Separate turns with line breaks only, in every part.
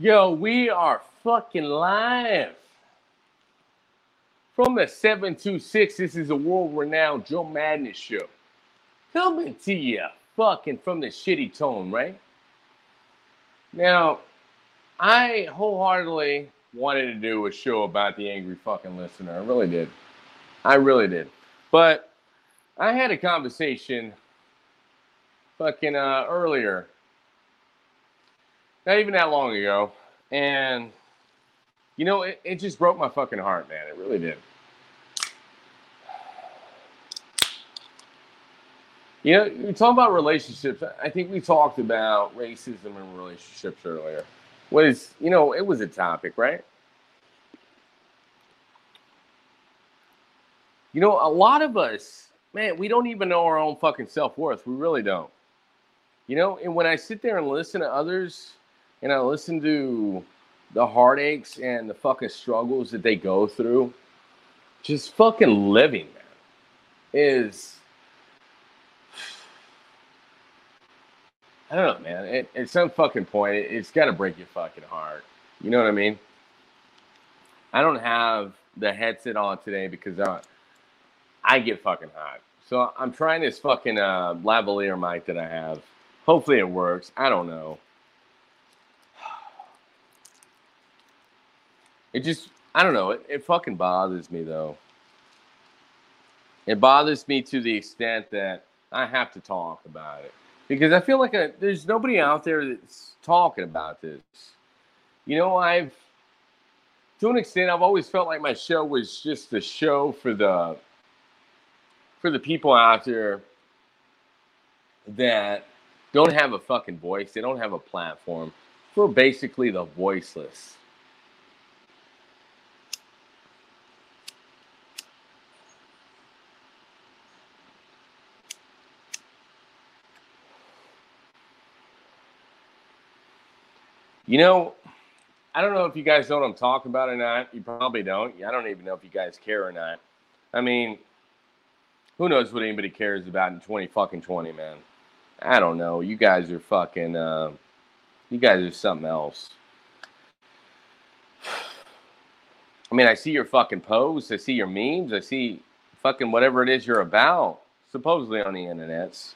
Yo, we are fucking live from the 726. This is a world renowned Joe Madness show. Coming to you fucking from the shitty tone, right? Now, I wholeheartedly wanted to do a show about the angry fucking listener. I really did. I really did. But I had a conversation fucking uh, earlier not even that long ago. And, you know, it, it just broke my fucking heart, man. It really did. You know, you talk about relationships. I think we talked about racism and relationships earlier. Was, you know, it was a topic, right? You know, a lot of us, man, we don't even know our own fucking self worth. We really don't. You know, and when I sit there and listen to others and I listen to the heartaches and the fucking struggles that they go through, just fucking living, man, is I don't know, man. At some fucking point, it, has got to break your fucking heart. You know what I mean? I don't have the headset on today because I, I get fucking hot. So I'm trying this fucking uh, lavalier mic that I have. Hopefully it works. I don't know. It just, I don't know. It, it fucking bothers me though. It bothers me to the extent that I have to talk about it because I feel like a, there's nobody out there that's talking about this. You know, I've to an extent, I've always felt like my show was just a show for the for the people out there that don't have a fucking voice. They don't have a platform. For basically the voiceless. You know, I don't know if you guys know what I'm talking about or not. You probably don't. I don't even know if you guys care or not. I mean, who knows what anybody cares about in 20 fucking 20, man. I don't know. You guys are fucking, uh, you guys are something else. I mean, I see your fucking posts. I see your memes. I see fucking whatever it is you're about, supposedly on the internets.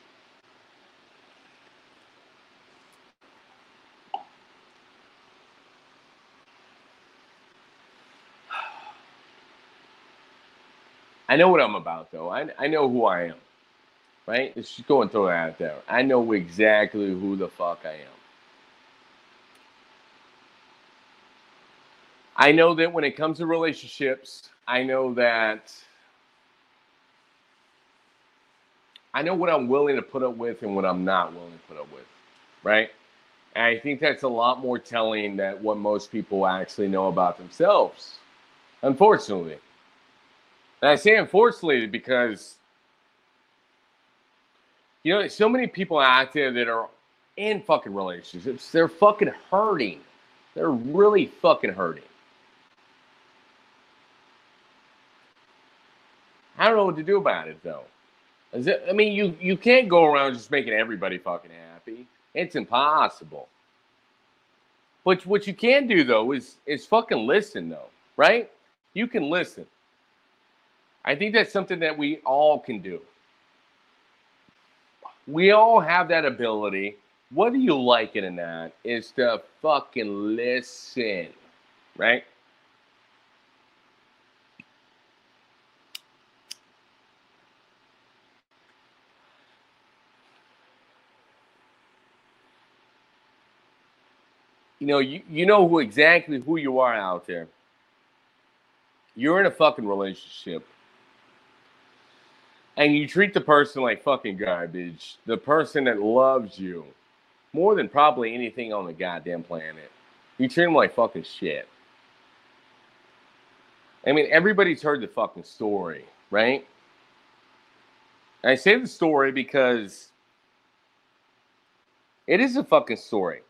I know what I'm about, though. I, I know who I am, right? Let's just go and throw that out there. I know exactly who the fuck I am. I know that when it comes to relationships, I know that I know what I'm willing to put up with and what I'm not willing to put up with, right? And I think that's a lot more telling than what most people actually know about themselves, unfortunately. And I say unfortunately because you know, so many people out there that are in fucking relationships, they're fucking hurting. They're really fucking hurting. I don't know what to do about it though. It, I mean, you you can't go around just making everybody fucking happy. It's impossible. But what you can do though is is fucking listen though, right? You can listen. I think that's something that we all can do. We all have that ability, whether you like it or not, is to fucking listen, right? You know, you, you know who exactly who you are out there. You're in a fucking relationship and you treat the person like fucking garbage, the person that loves you more than probably anything on the goddamn planet, you treat them like fucking shit. I mean, everybody's heard the fucking story, right? I say the story because it is a fucking story,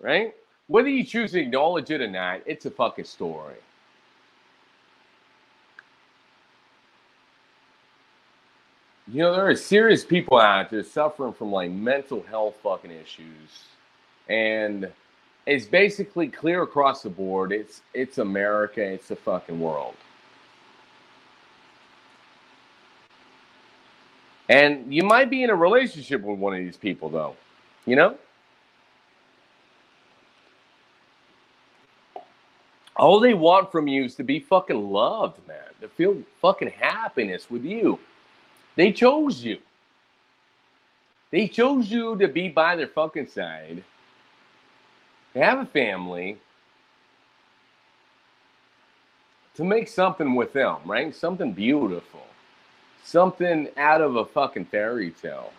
right? Whether you choose to acknowledge it or not, it's a fucking story. You know, there are serious people out there suffering from like mental health fucking issues. And it's basically clear across the board. It's it's America, it's the fucking world. And you might be in a relationship with one of these people though. You know? All they want from you is to be fucking loved, man. To feel fucking happiness with you. They chose you. They chose you to be by their fucking side to have a family, to make something with them, right? Something beautiful, something out of a fucking fairy tale.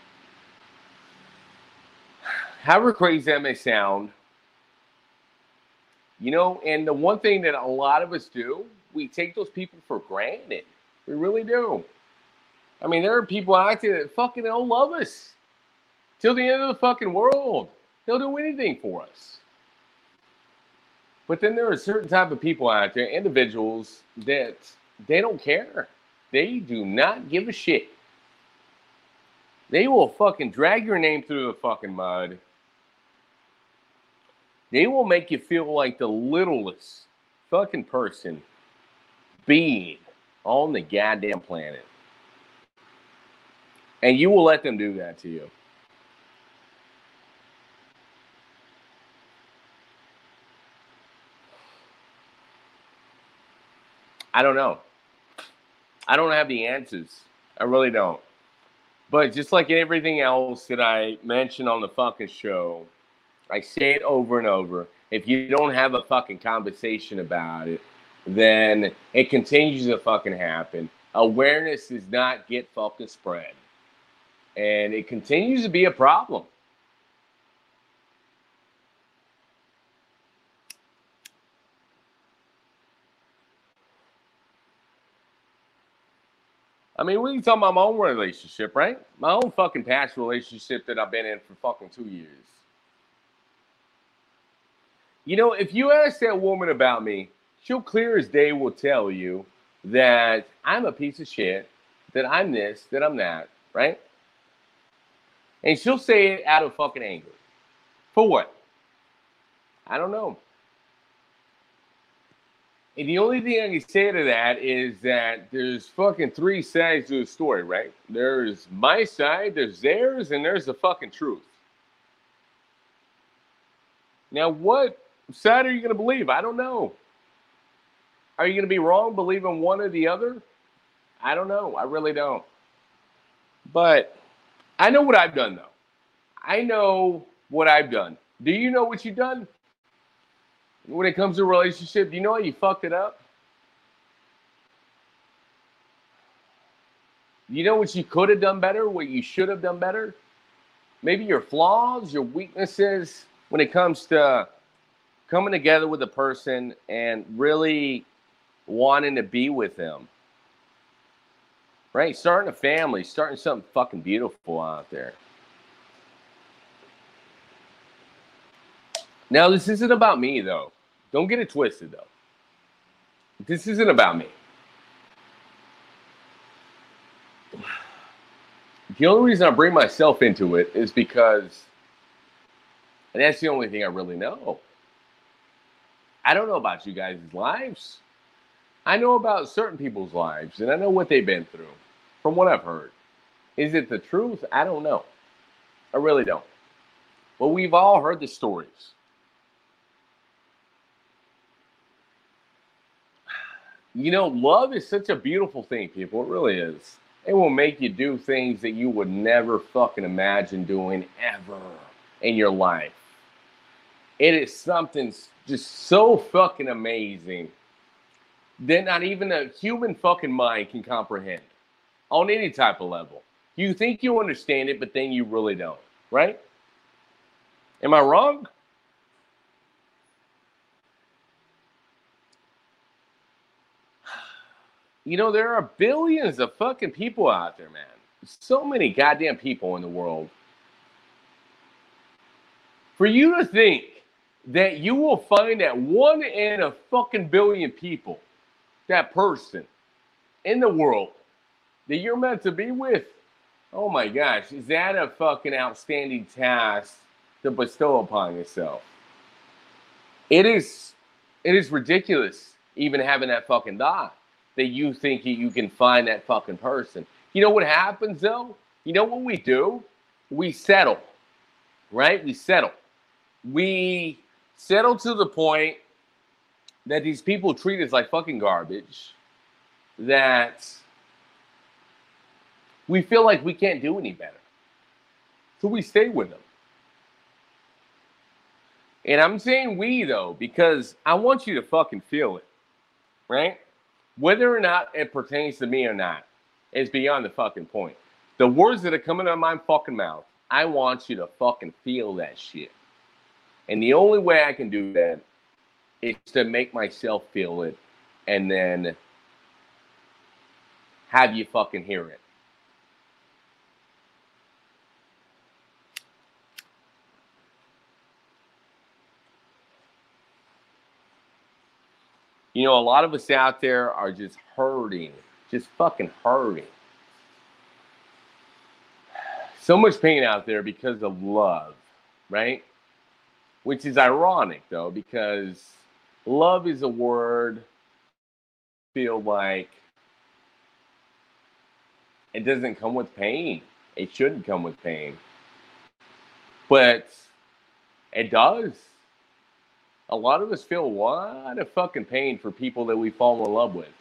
However crazy that may sound, you know, and the one thing that a lot of us do, we take those people for granted. We really do. I mean, there are people out there that fucking don't love us till the end of the fucking world. They'll do anything for us. But then there are certain type of people out there, individuals that they don't care. They do not give a shit. They will fucking drag your name through the fucking mud. They will make you feel like the littlest fucking person being on the goddamn planet. And you will let them do that to you. I don't know. I don't have the answers. I really don't. But just like everything else that I mention on the fucking show, I say it over and over. If you don't have a fucking conversation about it, then it continues to fucking happen. Awareness does not get fucking spread. And it continues to be a problem. I mean, we can talk about my own relationship, right? My own fucking past relationship that I've been in for fucking two years. You know, if you ask that woman about me, she'll clear as day will tell you that I'm a piece of shit, that I'm this, that I'm that, right? And she'll say it out of fucking anger. For what? I don't know. And the only thing I can say to that is that there's fucking three sides to the story, right? There's my side, there's theirs, and there's the fucking truth. Now, what side are you going to believe? I don't know. Are you going to be wrong believing one or the other? I don't know. I really don't. But I know what I've done, though. I know what I've done. Do you know what you've done? when it comes to relationship, do you know how you fucked it up? You know what you could have done better, what you should have done better? Maybe your flaws, your weaknesses when it comes to coming together with a person and really wanting to be with them. Right? Starting a family, starting something fucking beautiful out there. Now, this isn't about me, though. Don't get it twisted, though. This isn't about me. The only reason I bring myself into it is because and that's the only thing I really know. I don't know about you guys' lives. I know about certain people's lives and I know what they've been through from what I've heard. Is it the truth? I don't know. I really don't. But we've all heard the stories. You know, love is such a beautiful thing, people. It really is. It will make you do things that you would never fucking imagine doing ever in your life. It is something just so fucking amazing that not even a human fucking mind can comprehend on any type of level. You think you understand it, but then you really don't, right? Am I wrong? You know, there are billions of fucking people out there, man. So many goddamn people in the world. For you to think that you will find that one in a fucking billion people, that person in the world that you're meant to be with, oh my gosh, is that a fucking outstanding task to bestow upon yourself? It is it is ridiculous even having that fucking thought that you think you can find that fucking person. You know what happens though? You know what we do? We settle, right? We settle. We settle to the point that these people treat us like fucking garbage, that we feel like we can't do any better. So we stay with them. And I'm saying we though, because I want you to fucking feel it, right? Whether or not it pertains to me or not is beyond the fucking point. The words that are coming out of my fucking mouth, I want you to fucking feel that shit. And the only way I can do that is to make myself feel it and then have you fucking hear it. You know, a lot of us out there are just hurting, just fucking hurting. So much pain out there because of love, right? Which is ironic though, because love is a word feel like it doesn't come with pain. It shouldn't come with pain. But it does a lot of us feel what a fucking pain for people that we fall in love with,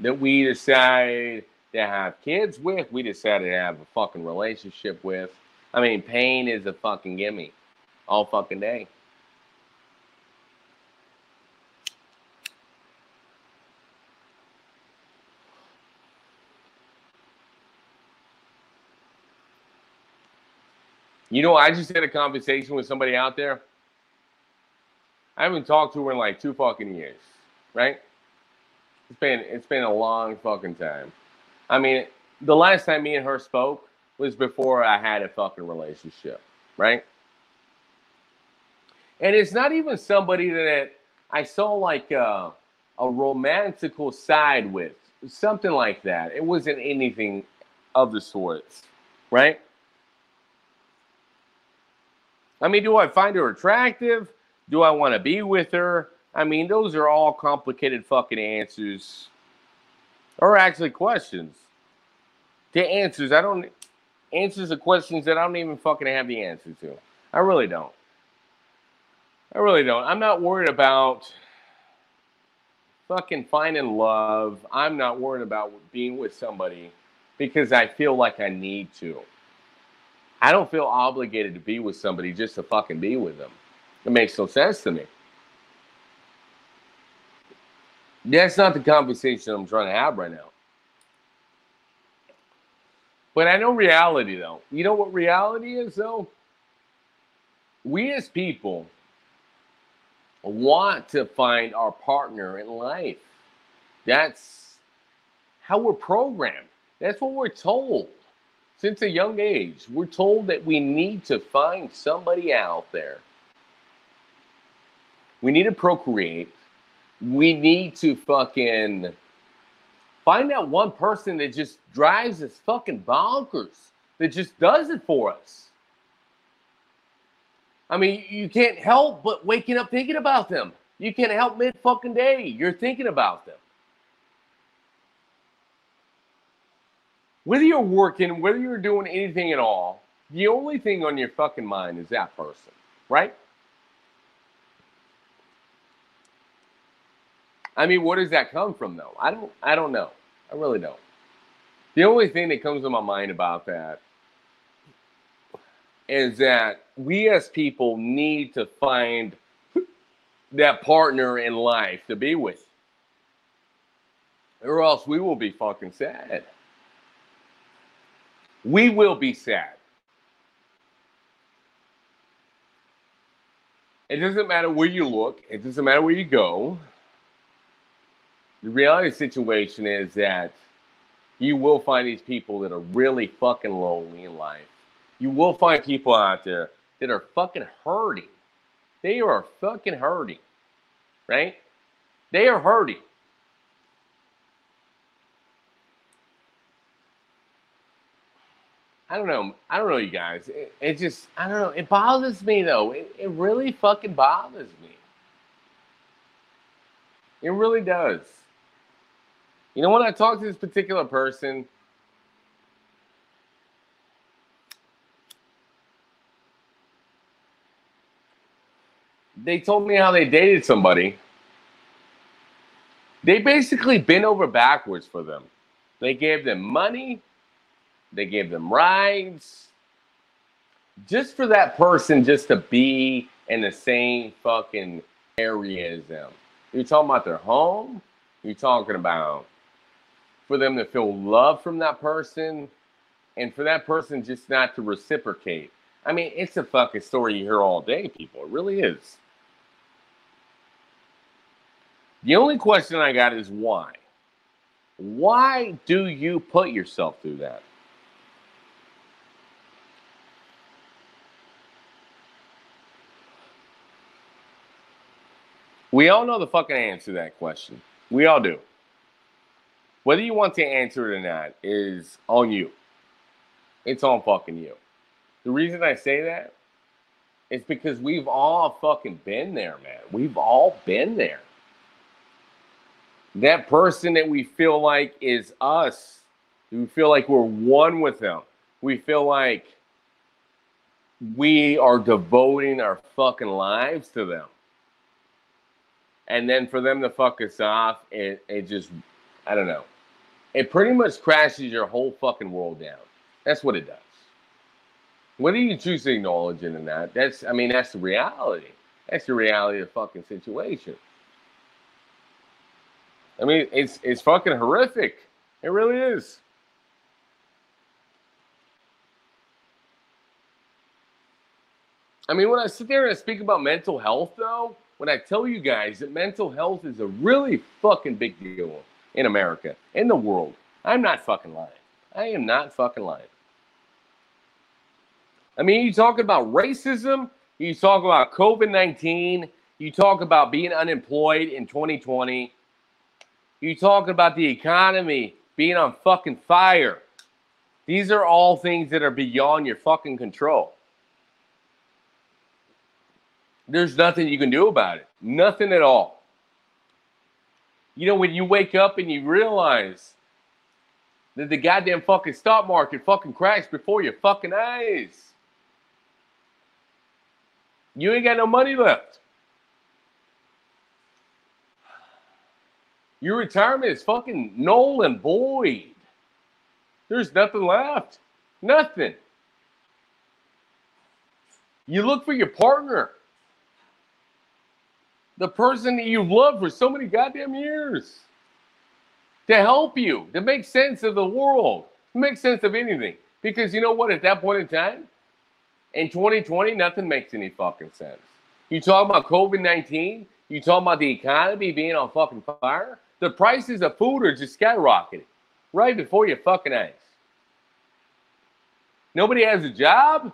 that we decide to have kids with, we decide to have a fucking relationship with. I mean, pain is a fucking gimme all fucking day. You know, I just had a conversation with somebody out there I haven't talked to her in like two fucking years, right? It's been it's been a long fucking time. I mean, the last time me and her spoke was before I had a fucking relationship, right? And it's not even somebody that I saw like a, a romantical side with, something like that. It wasn't anything of the sorts, right? I mean, do I find her attractive? Do I want to be with her? I mean, those are all complicated fucking answers. Or actually questions. The answers, I don't answers the questions that I don't even fucking have the answer to. I really don't. I really don't. I'm not worried about fucking finding love. I'm not worried about being with somebody because I feel like I need to. I don't feel obligated to be with somebody just to fucking be with them. It makes no sense to me. That's not the conversation I'm trying to have right now. But I know reality, though. You know what reality is, though? We as people want to find our partner in life. That's how we're programmed. That's what we're told since a young age. We're told that we need to find somebody out there we need to procreate. We need to fucking find that one person that just drives us fucking bonkers, that just does it for us. I mean, you can't help but waking up thinking about them. You can't help mid fucking day. You're thinking about them. Whether you're working, whether you're doing anything at all, the only thing on your fucking mind is that person, right? I mean, where does that come from though? I don't I don't know. I really don't. The only thing that comes to my mind about that is that we as people need to find that partner in life to be with. Or else we will be fucking sad. We will be sad. It doesn't matter where you look, it doesn't matter where you go the reality situation is that you will find these people that are really fucking lonely in life. You will find people out there that are fucking hurting. They are fucking hurting, right? They are hurting. I don't know. I don't know, you guys. It, it, just, I don't know. It bothers me though. It, it really fucking bothers me. It really does. You know, when I talk to this particular person, they told me how they dated somebody. They basically bent over backwards for them. They gave them money, they gave them rides, just for that person just to be in the same fucking area as them. You're talking about their home, you're talking about for them to feel love from that person and for that person just not to reciprocate. I mean, it's a fucking story you hear all day, people. It really is. The only question I got is why? Why do you put yourself through that? We all know the fucking answer to that question. We all do. Whether you want to answer it or not is on you. It's on fucking you. The reason I say that is because we've all fucking been there, man. We've all been there. That person that we feel like is us, we feel like we're one with them. We feel like we are devoting our fucking lives to them and then for them to fuck us off, it, it just, I don't know. It pretty much crashes your whole fucking world down. That's what it does. Whether you choose to acknowledge it or not, that's, I mean, that's the reality. That's the reality of the fucking situation. I mean, it's it's fucking horrific. It really is. I mean, when I sit there and I speak about mental health, though, when I tell you guys that mental health is a really fucking big deal in America, in the world, I'm not fucking lying. I am not fucking lying. I mean, you talk about racism, you talk about COVID 19, you talk about being unemployed in 2020, you talk about the economy being on fucking fire. These are all things that are beyond your fucking control there's nothing you can do about it. Nothing at all. You know, when you wake up and you realize that the goddamn fucking stock market fucking crashed before your fucking eyes, you ain't got no money left. Your retirement is fucking null and void. There's nothing left. Nothing. You look for your partner the person that you've loved for so many goddamn years to help you, to make sense of the world, to make sense of anything. Because you know what? At that point in time, in 2020, nothing makes any fucking sense. You talk about COVID 19, you talk about the economy being on fucking fire, the prices of food are just skyrocketing right before your fucking eyes. Nobody has a job.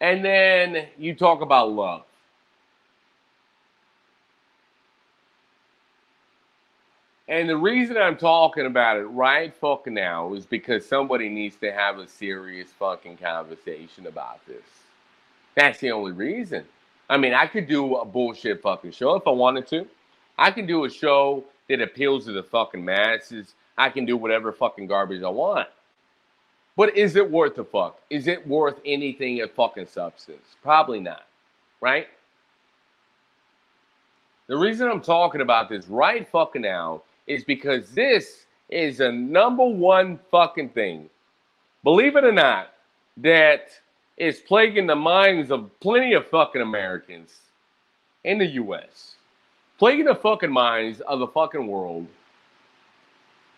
And then you talk about love. And the reason I'm talking about it right fucking now is because somebody needs to have a serious fucking conversation about this. That's the only reason. I mean, I could do a bullshit fucking show if I wanted to. I can do a show that appeals to the fucking masses. I can do whatever fucking garbage I want. But is it worth the fuck? Is it worth anything of fucking substance? Probably not. Right? The reason I'm talking about this right fucking now is because this is a number one fucking thing. Believe it or not, that is plaguing the minds of plenty of fucking Americans in the US. Plaguing the fucking minds of the fucking world.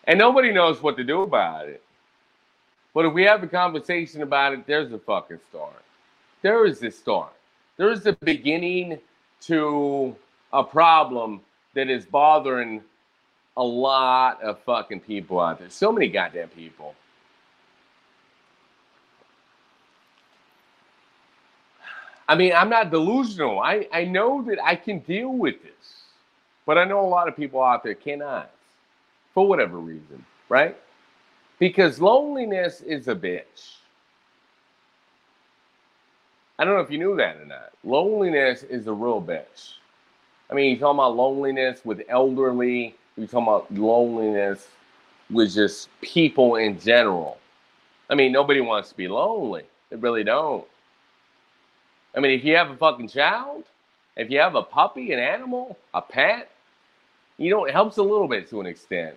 And nobody knows what to do about it. But if we have a conversation about it, there's a fucking start. There is a start. There is a beginning to a problem that is bothering a lot of fucking people out there. So many goddamn people. I mean, I'm not delusional. I, I know that I can deal with this. But I know a lot of people out there cannot for whatever reason, right? Because loneliness is a bitch. I don't know if you knew that or not. Loneliness is a real bitch. I mean, you're talking about loneliness with elderly, you're talking about loneliness with just people in general. I mean, nobody wants to be lonely. They really don't. I mean, if you have a fucking child, if you have a puppy, an animal, a pet, you know, it helps a little bit to an extent.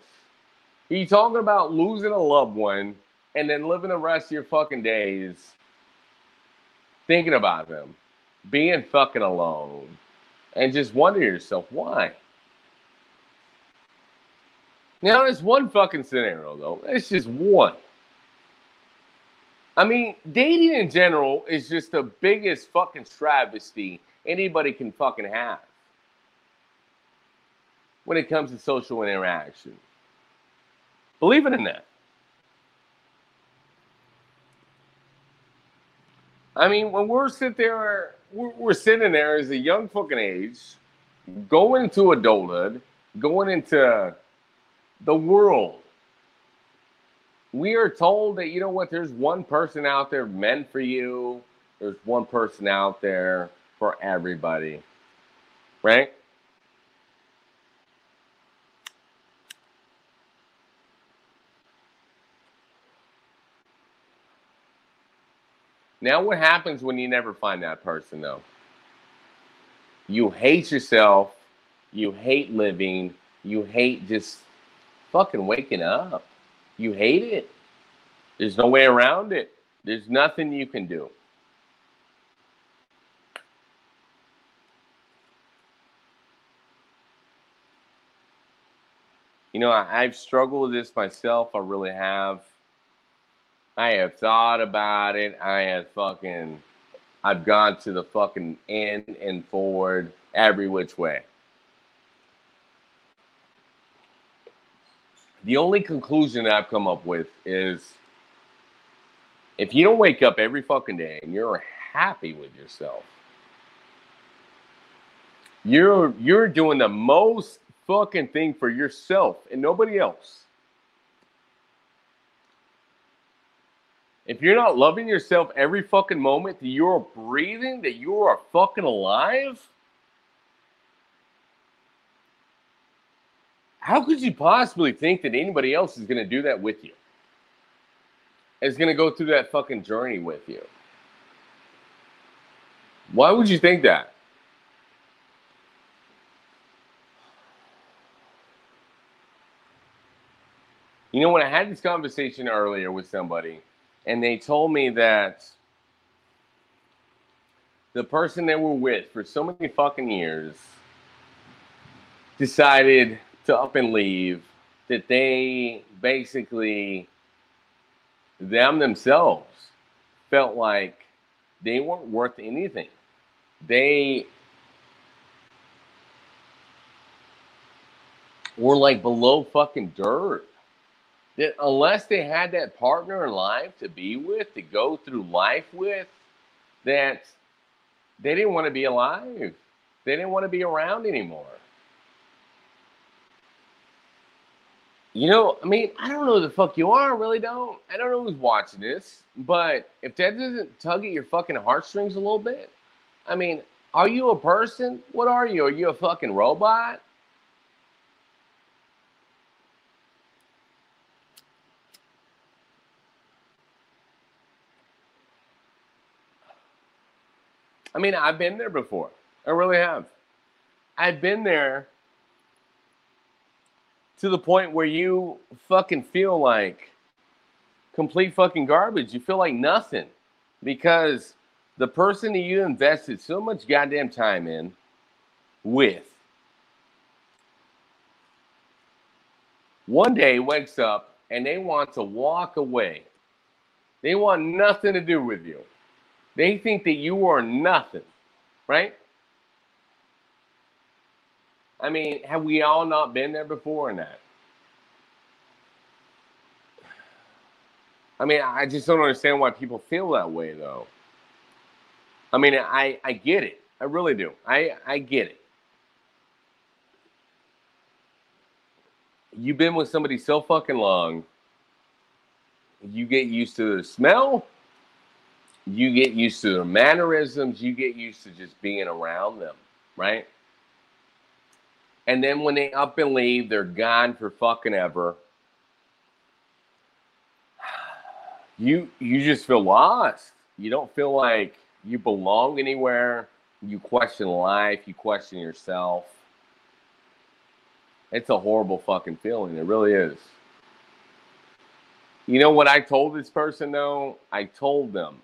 You talking about losing a loved one and then living the rest of your fucking days thinking about them, being fucking alone, and just wonder yourself why. Now, there's one fucking scenario, though. It's just one. I mean, dating in general is just the biggest fucking travesty anybody can fucking have when it comes to social interaction. Believe it or not. I mean, when we're sitting there, we're, we're sitting there as a young fucking age, going into adulthood, going into the world. We are told that, you know what, there's one person out there meant for you, there's one person out there for everybody, right? Now, what happens when you never find that person, though? You hate yourself. You hate living. You hate just fucking waking up. You hate it. There's no way around it. There's nothing you can do. You know, I, have struggled with this myself. I really have. I have thought about it. I have fucking, I've gone to the fucking end and forward every which way. The only conclusion I've come up with is if you don't wake up every fucking day and you're happy with yourself, you're you're doing the most fucking thing for yourself and nobody else. If you're not loving yourself every fucking moment that you're breathing, that you are fucking alive, how could you possibly think that anybody else is going to do that with you? Is going to go through that fucking journey with you? Why would you think that? You know, when I had this conversation earlier with somebody, and they told me that the person they were with for so many fucking years decided to up and leave that they basically them themselves felt like they weren't worth anything. They were like below fucking dirt that unless they had that partner in life to be with, to go through life with, that they didn't want to be alive. They didn't want to be around anymore. You know, I mean, I don't know who the fuck you are. I really don't. I don't know who's watching this. But if that doesn't tug at your fucking heartstrings a little bit, I mean, are you a person? What are you? Are you a fucking robot? I mean, I've been there before. I really have. I've been there to the point where you fucking feel like complete fucking garbage. You feel like nothing because the person that you invested so much goddamn time in with one day wakes up and they want to walk away. They want nothing to do with you. They think that you are nothing, right? I mean, have we all not been there before in that? I mean, I just don't understand why people feel that way, though. I mean, I, I get it. I really do. I, I get it. You've been with somebody so fucking long, you get used to the smell, you get used to their mannerisms, you get used to just being around them, right? And then when they up and leave, they're gone for fucking ever. You you just feel lost. You don't feel like you belong anywhere. You question life, you question yourself. It's a horrible fucking feeling. It really is. You know what I told this person though? I told them.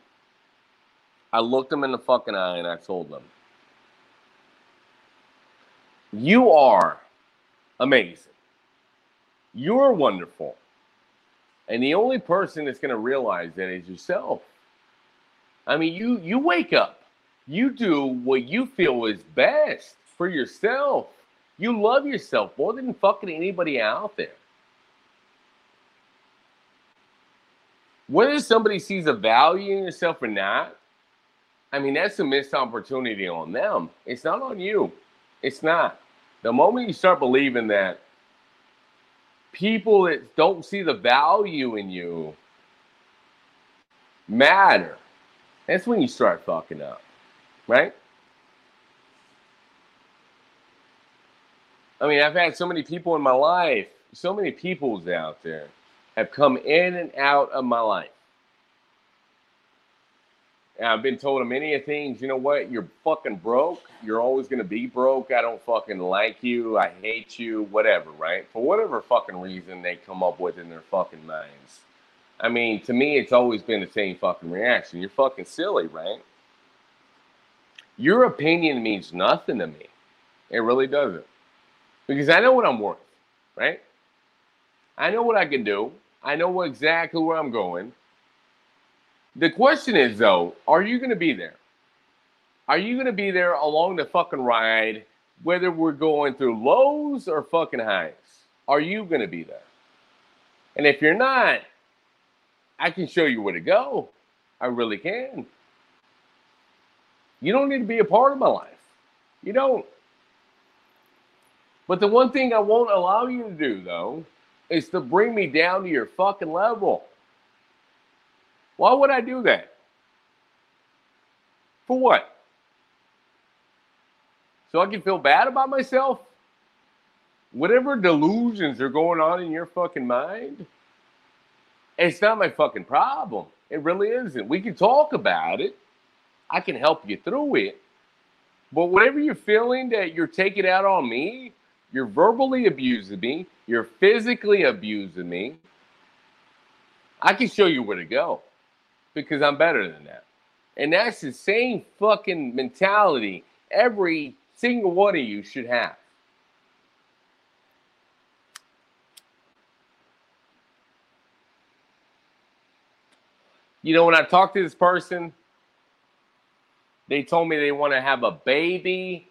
I looked them in the fucking eye and I told them. You are amazing. You're wonderful. And the only person that's going to realize that is yourself. I mean, you you wake up. You do what you feel is best for yourself. You love yourself more than fucking anybody out there. Whether somebody sees a value in yourself or not, I mean, that's a missed opportunity on them. It's not on you. It's not. The moment you start believing that people that don't see the value in you matter, that's when you start fucking up, right? I mean, I've had so many people in my life, so many peoples out there have come in and out of my life. And I've been told many things, you know what? You're fucking broke. You're always going to be broke. I don't fucking like you. I hate you, whatever, right? For whatever fucking reason they come up with in their fucking minds. I mean, to me, it's always been the same fucking reaction. You're fucking silly, right? Your opinion means nothing to me. It really doesn't. Because I know what I'm worth, right? I know what I can do. I know exactly where I'm going. The question is, though, are you going to be there? Are you going to be there along the fucking ride, whether we're going through lows or fucking highs? Are you going to be there? And if you're not, I can show you where to go. I really can. You don't need to be a part of my life. You don't. But the one thing I won't allow you to do, though, is to bring me down to your fucking level. Why would I do that? For what? So I can feel bad about myself? Whatever delusions are going on in your fucking mind, it's not my fucking problem. It really isn't. We can talk about it. I can help you through it. But whatever you're feeling that you're taking out on me, you're verbally abusing me, you're physically abusing me, I can show you where to go because I'm better than that. And that's the same fucking mentality every single one of you should have. You know, when I talked to this person, they told me they want to have a baby.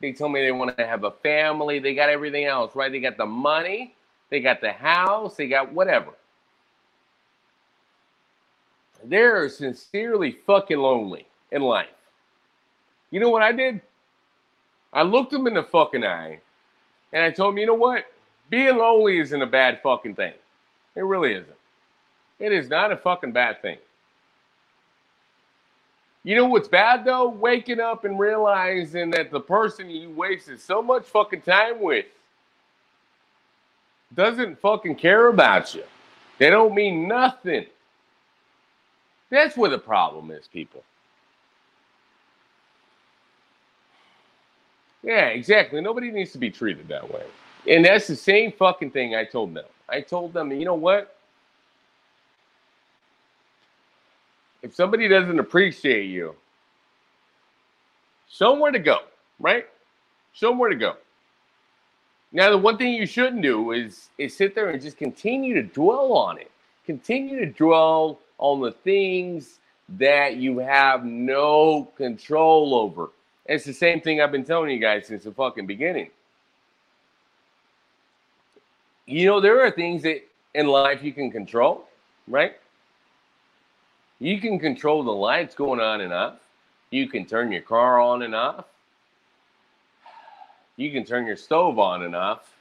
They told me they want to have a family. They got everything else, right? They got the money, they got the house, they got whatever. They're sincerely fucking lonely in life. You know what I did? I looked them in the fucking eye and I told them, you know what? Being lonely isn't a bad fucking thing. It really isn't. It is not a fucking bad thing. You know what's bad though? Waking up and realizing that the person you wasted so much fucking time with doesn't fucking care about you. They don't mean nothing. That's where the problem is, people. Yeah, exactly. Nobody needs to be treated that way. And that's the same fucking thing I told them. I told them, you know what? If somebody doesn't appreciate you, somewhere to go, right? Somewhere to go. Now, the one thing you shouldn't do is is sit there and just continue to dwell on it. Continue to dwell on the things that you have no control over. It's the same thing I've been telling you guys since the fucking beginning. You know, there are things that in life you can control, right? You can control the lights going on and off. You can turn your car on and off. You can turn your stove on and off.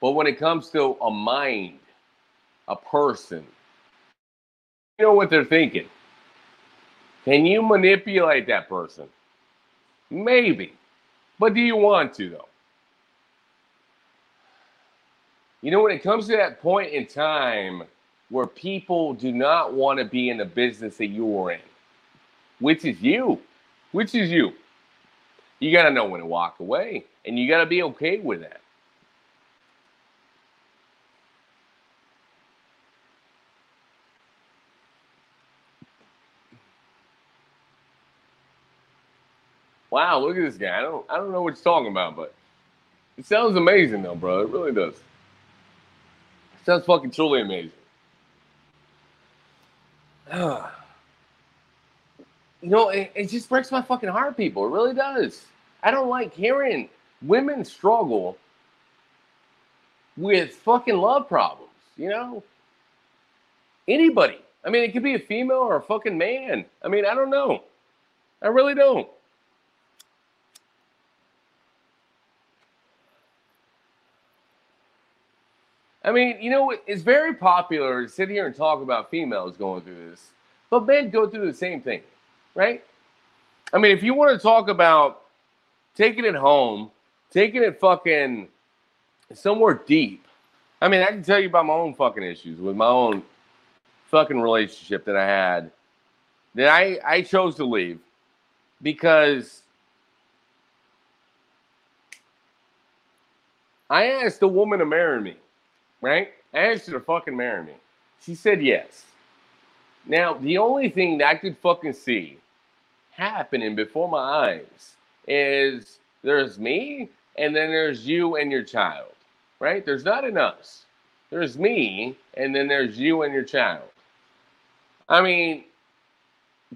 But when it comes to a mind, a person, know what they're thinking. Can you manipulate that person? Maybe. But do you want to, though? You know, when it comes to that point in time where people do not want to be in the business that you're in, which is you, which is you, you got to know when to walk away and you got to be okay with that. Wow, look at this guy. I don't I don't know what you're talking about, but it sounds amazing though, bro. It really does. It sounds fucking truly amazing. you know, it, it just breaks my fucking heart, people. It really does. I don't like hearing women struggle with fucking love problems, you know? Anybody. I mean, it could be a female or a fucking man. I mean, I don't know. I really don't. I mean, you know, it's very popular to sit here and talk about females going through this, but men go through the same thing, right? I mean, if you want to talk about taking it home, taking it fucking somewhere deep, I mean, I can tell you about my own fucking issues with my own fucking relationship that I had that I, I chose to leave because I asked a woman to marry me right? I asked her to fucking marry me. She said yes. Now, the only thing that I could fucking see happening before my eyes is there's me and then there's you and your child, right? There's not an us. There's me and then there's you and your child. I mean,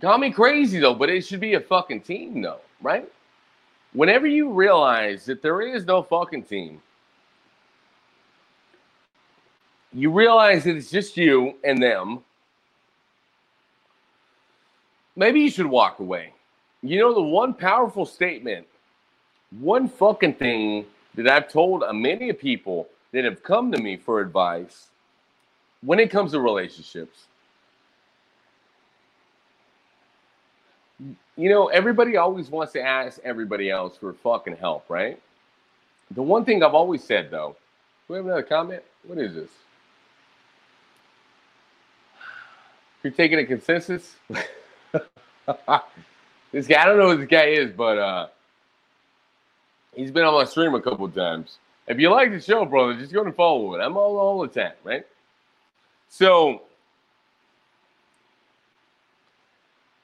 call me crazy though, but it should be a fucking team though, right? Whenever you realize that there is no fucking team, you realize that it's just you and them, maybe you should walk away. You know, the one powerful statement, one fucking thing that I've told many people that have come to me for advice when it comes to relationships. You know, everybody always wants to ask everybody else for fucking help, right? The one thing I've always said, though, do we have another comment? What is this? You're taking a consensus? this guy, I don't know who this guy is, but uh, he's been on my stream a couple times. If you like the show, brother, just go and follow it. I'm all all the time, right? So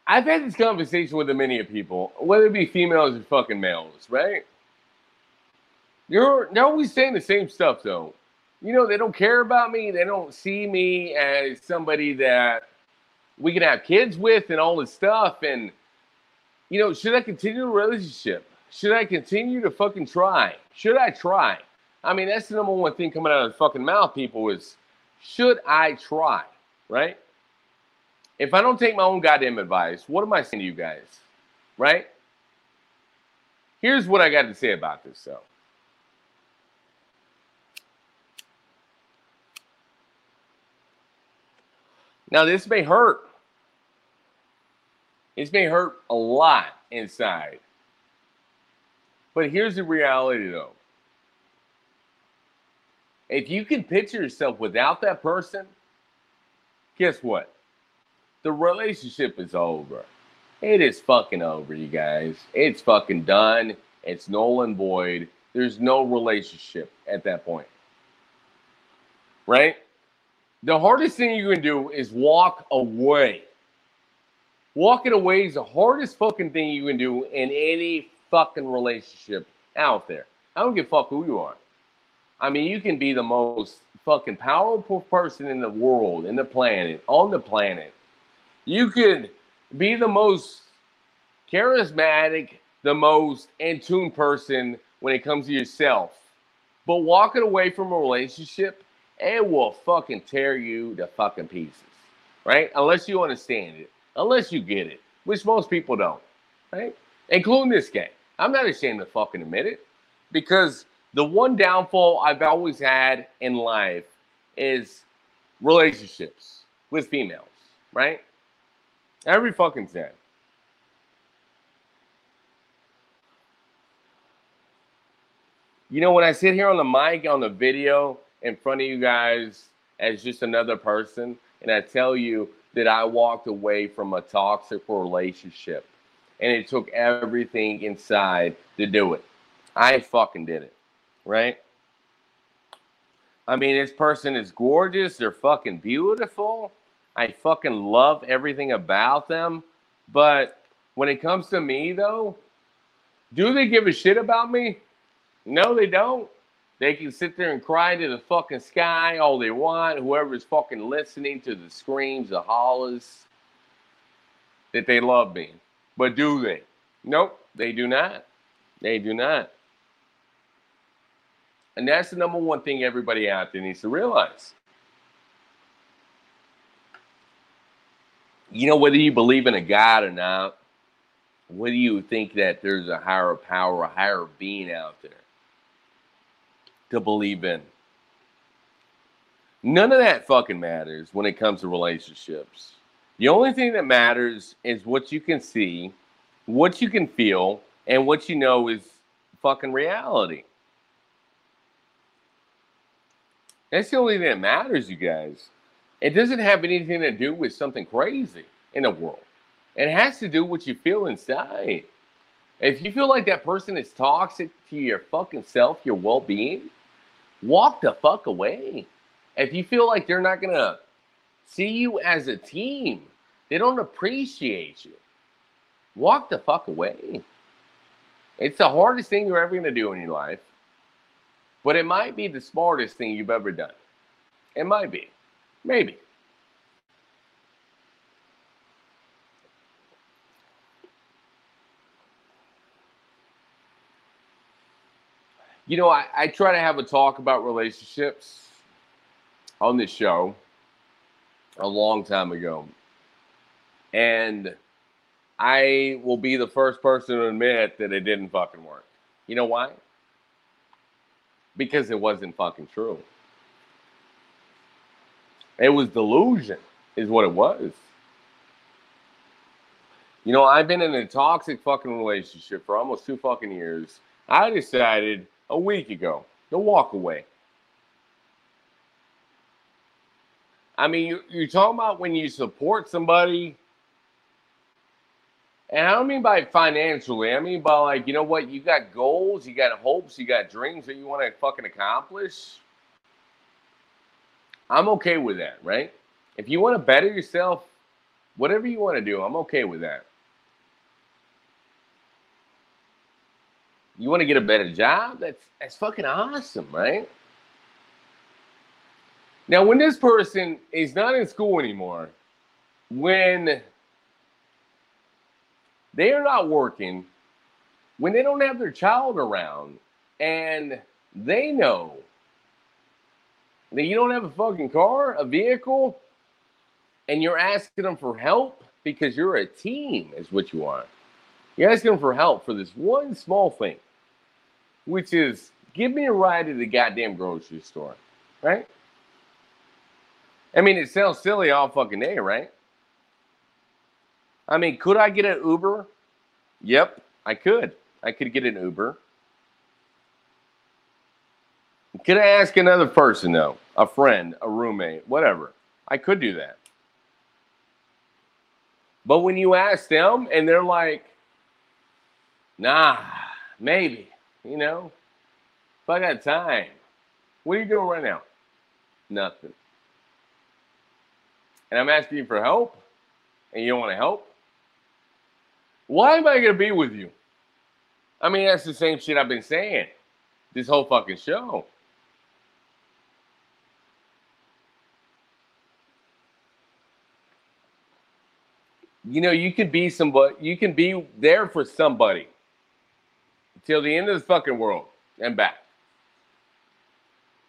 I've had this conversation with a many of people, whether it be females or fucking males, right? You're they're always saying the same stuff though. You know, they don't care about me. They don't see me as somebody that we can have kids with and all this stuff. And, you know, should I continue the relationship? Should I continue to fucking try? Should I try? I mean, that's the number one thing coming out of the fucking mouth, people, is should I try? Right? If I don't take my own goddamn advice, what am I saying to you guys? Right? Here's what I got to say about this, though. Now, this may hurt. This may hurt a lot inside. But here's the reality, though. If you can picture yourself without that person, guess what? The relationship is over. It is fucking over, you guys. It's fucking done. It's null and void. There's no relationship at that point. Right? The hardest thing you can do is walk away. Walking away is the hardest fucking thing you can do in any fucking relationship out there. I don't give a fuck who you are. I mean, you can be the most fucking powerful person in the world, in the planet, on the planet. You could be the most charismatic, the most in tune person when it comes to yourself. But walking away from a relationship it will fucking tear you to fucking pieces, right? Unless you understand it, unless you get it, which most people don't, right? Including this guy. I'm not ashamed to fucking admit it because the one downfall I've always had in life is relationships with females, right? Every fucking time. You know, when I sit here on the mic, on the video, in front of you guys as just another person, and I tell you that I walked away from a toxic relationship and it took everything inside to do it. I fucking did it, right? I mean, this person is gorgeous. They're fucking beautiful. I fucking love everything about them. But when it comes to me, though, do they give a shit about me? No, they don't. They can sit there and cry to the fucking sky all they want. Whoever's fucking listening to the screams, the hollers, that they love me. But do they? Nope, they do not. They do not. And that's the number one thing everybody out there needs to realize. You know, whether you believe in a God or not, whether you think that there's a higher power, a higher being out there to believe in, none of that fucking matters when it comes to relationships. The only thing that matters is what you can see, what you can feel, and what you know is fucking reality. That's the only thing that matters, you guys. It doesn't have anything to do with something crazy in the world. It has to do with what you feel inside. If you feel like that person is toxic to your fucking self, your well being, walk the fuck away. If you feel like they're not going to see you as a team, they don't appreciate you, walk the fuck away. It's the hardest thing you're ever going to do in your life. But it might be the smartest thing you've ever done. It might be. Maybe. You know, I, I try to have a talk about relationships on this show a long time ago. And I will be the first person to admit that it didn't fucking work. You know why? because it wasn't fucking true. It was delusion, is what it was. You know, I've been in a toxic fucking relationship for almost two fucking years. I decided a week ago to walk away. I mean, you're talking about when you support somebody and I don't mean by financially. I mean by like, you know what? You got goals, you got hopes, you got dreams that you want to fucking accomplish. I'm okay with that, right? If you want to better yourself, whatever you want to do, I'm okay with that. You want to get a better job? That's that's fucking awesome, right? Now, when this person is not in school anymore, when they are not working when they don't have their child around and they know that you don't have a fucking car, a vehicle, and you're asking them for help because you're a team, is what you are. You're asking them for help for this one small thing, which is give me a ride to the goddamn grocery store, right? I mean, it sounds silly all fucking day, right? I mean, could I get an Uber? Yep, I could. I could get an Uber. Could I ask another person though? A friend, a roommate, whatever. I could do that. But when you ask them and they're like, nah, maybe, you know, if I got time, what are you doing right now? Nothing. And I'm asking you for help and you don't want to help? Why am I going to be with you? I mean, that's the same shit I've been saying this whole fucking show. You know, you can be somebody, you can be there for somebody till the end of the fucking world and back.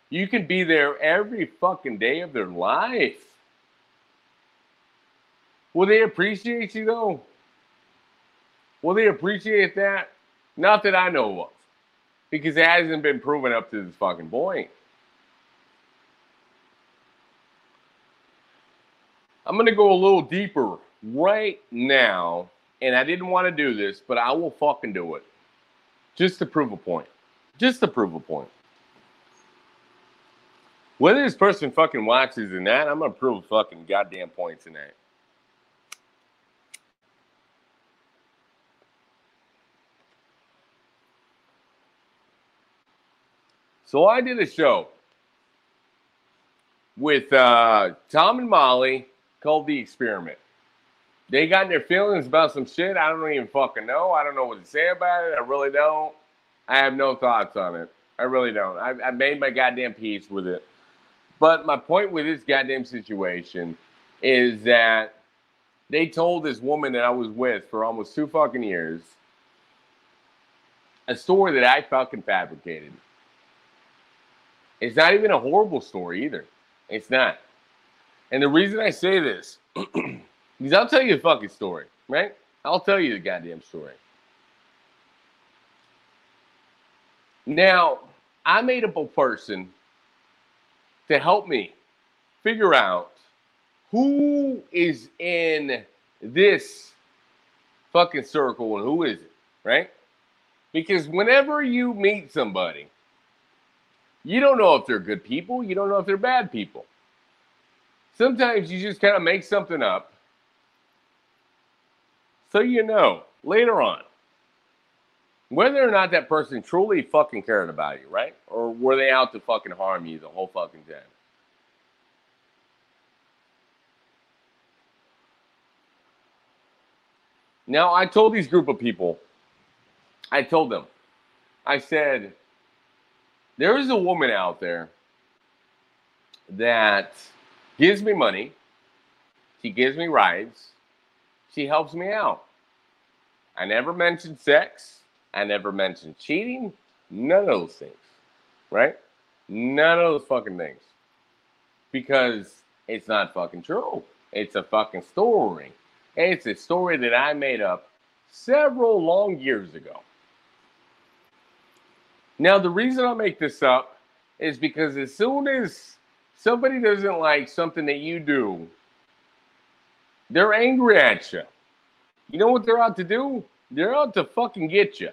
You can be there every fucking day of their life. Will they appreciate you though? Will they appreciate that? Not that I know of, because it hasn't been proven up to this fucking point. I'm going to go a little deeper right now, and I didn't want to do this, but I will fucking do it just to prove a point. Just to prove a point. Whether this person fucking watches or not, I'm gonna prove a fucking goddamn point tonight. So I did a show with uh, Tom and Molly called The Experiment. They got their feelings about some shit. I don't even fucking know. I don't know what to say about it. I really don't. I have no thoughts on it. I really don't. I, I made my goddamn peace with it. But my point with this goddamn situation is that they told this woman that I was with for almost two fucking years a story that I fucking fabricated. It's not even a horrible story either. It's not. And the reason I say this, because I'll tell you a fucking story, right? I'll tell you the goddamn story. Now, I made up a person to help me figure out who is in this fucking circle and who is it, right? Because whenever you meet somebody, you don't know if they're good people, you don't know if they're bad people. Sometimes you just kind of make something up so you know later on whether or not that person truly fucking cared about you, right? Or were they out to fucking harm you the whole fucking time? Now, I told these group of people, I told them, I said, there is a woman out there that gives me money. She gives me rides. She helps me out. I never mentioned sex. I never mentioned cheating. None of those things. Right? None of those fucking things. Because it's not fucking true. It's a fucking story. It's a story that I made up several long years ago. Now, the reason I make this up is because as soon as somebody doesn't like something that you do, they're angry at you. You know what they're out to do? They're out to fucking get you.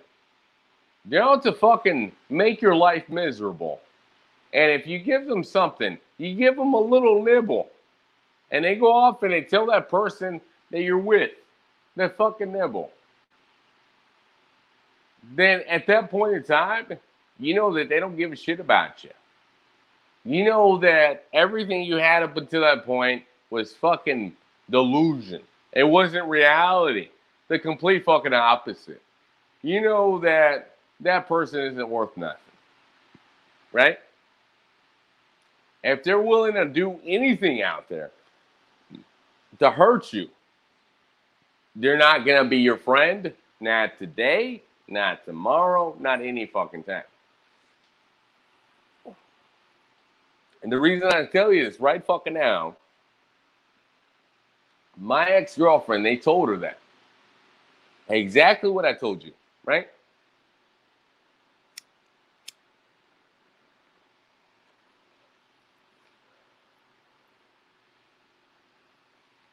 They're out to fucking make your life miserable. And if you give them something, you give them a little nibble. And they go off and they tell that person that you're with that fucking nibble. Then at that point in time, you know that they don't give a shit about you. You know that everything you had up until that point was fucking delusion. It wasn't reality. The complete fucking opposite. You know that that person isn't worth nothing. Right? If they're willing to do anything out there to hurt you, they're not going to be your friend. Not today, not tomorrow, not any fucking time. And the reason I tell you this right fucking now, my ex girlfriend, they told her that. Exactly what I told you, right?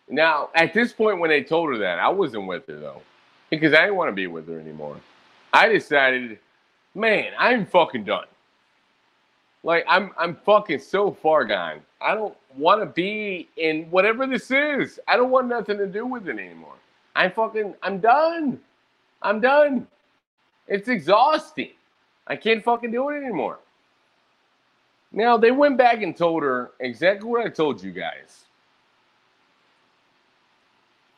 Now, at this point, when they told her that, I wasn't with her though, because I didn't want to be with her anymore. I decided, man, I'm fucking done. Like I'm I'm fucking so far gone. I don't want to be in whatever this is. I don't want nothing to do with it anymore. I'm fucking I'm done. I'm done. It's exhausting. I can't fucking do it anymore. Now they went back and told her exactly what I told you guys.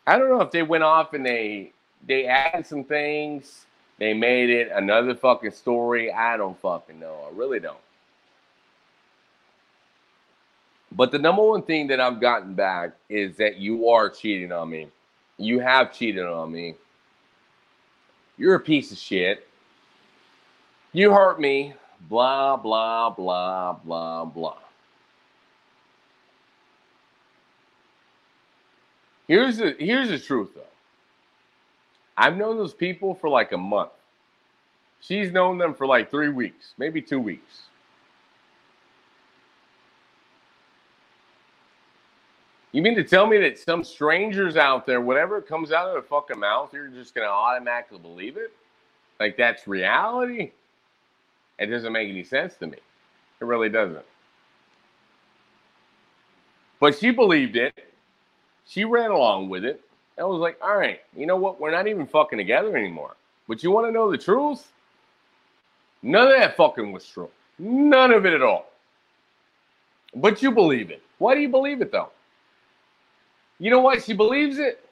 I don't know if they went off and they they added some things. They made it another fucking story. I don't fucking know. I really don't. But the number one thing that I've gotten back is that you are cheating on me. You have cheated on me. You're a piece of shit. You hurt me. Blah, blah, blah, blah, blah. Here's the here's the truth though. I've known those people for like a month. She's known them for like three weeks, maybe two weeks. You mean to tell me that some strangers out there, whatever comes out of their fucking mouth, you're just gonna automatically believe it? Like that's reality? It doesn't make any sense to me. It really doesn't. But she believed it. She ran along with it. I was like, all right, you know what? We're not even fucking together anymore. But you want to know the truth? None of that fucking was true. None of it at all. But you believe it. Why do you believe it though? You know why she believes it?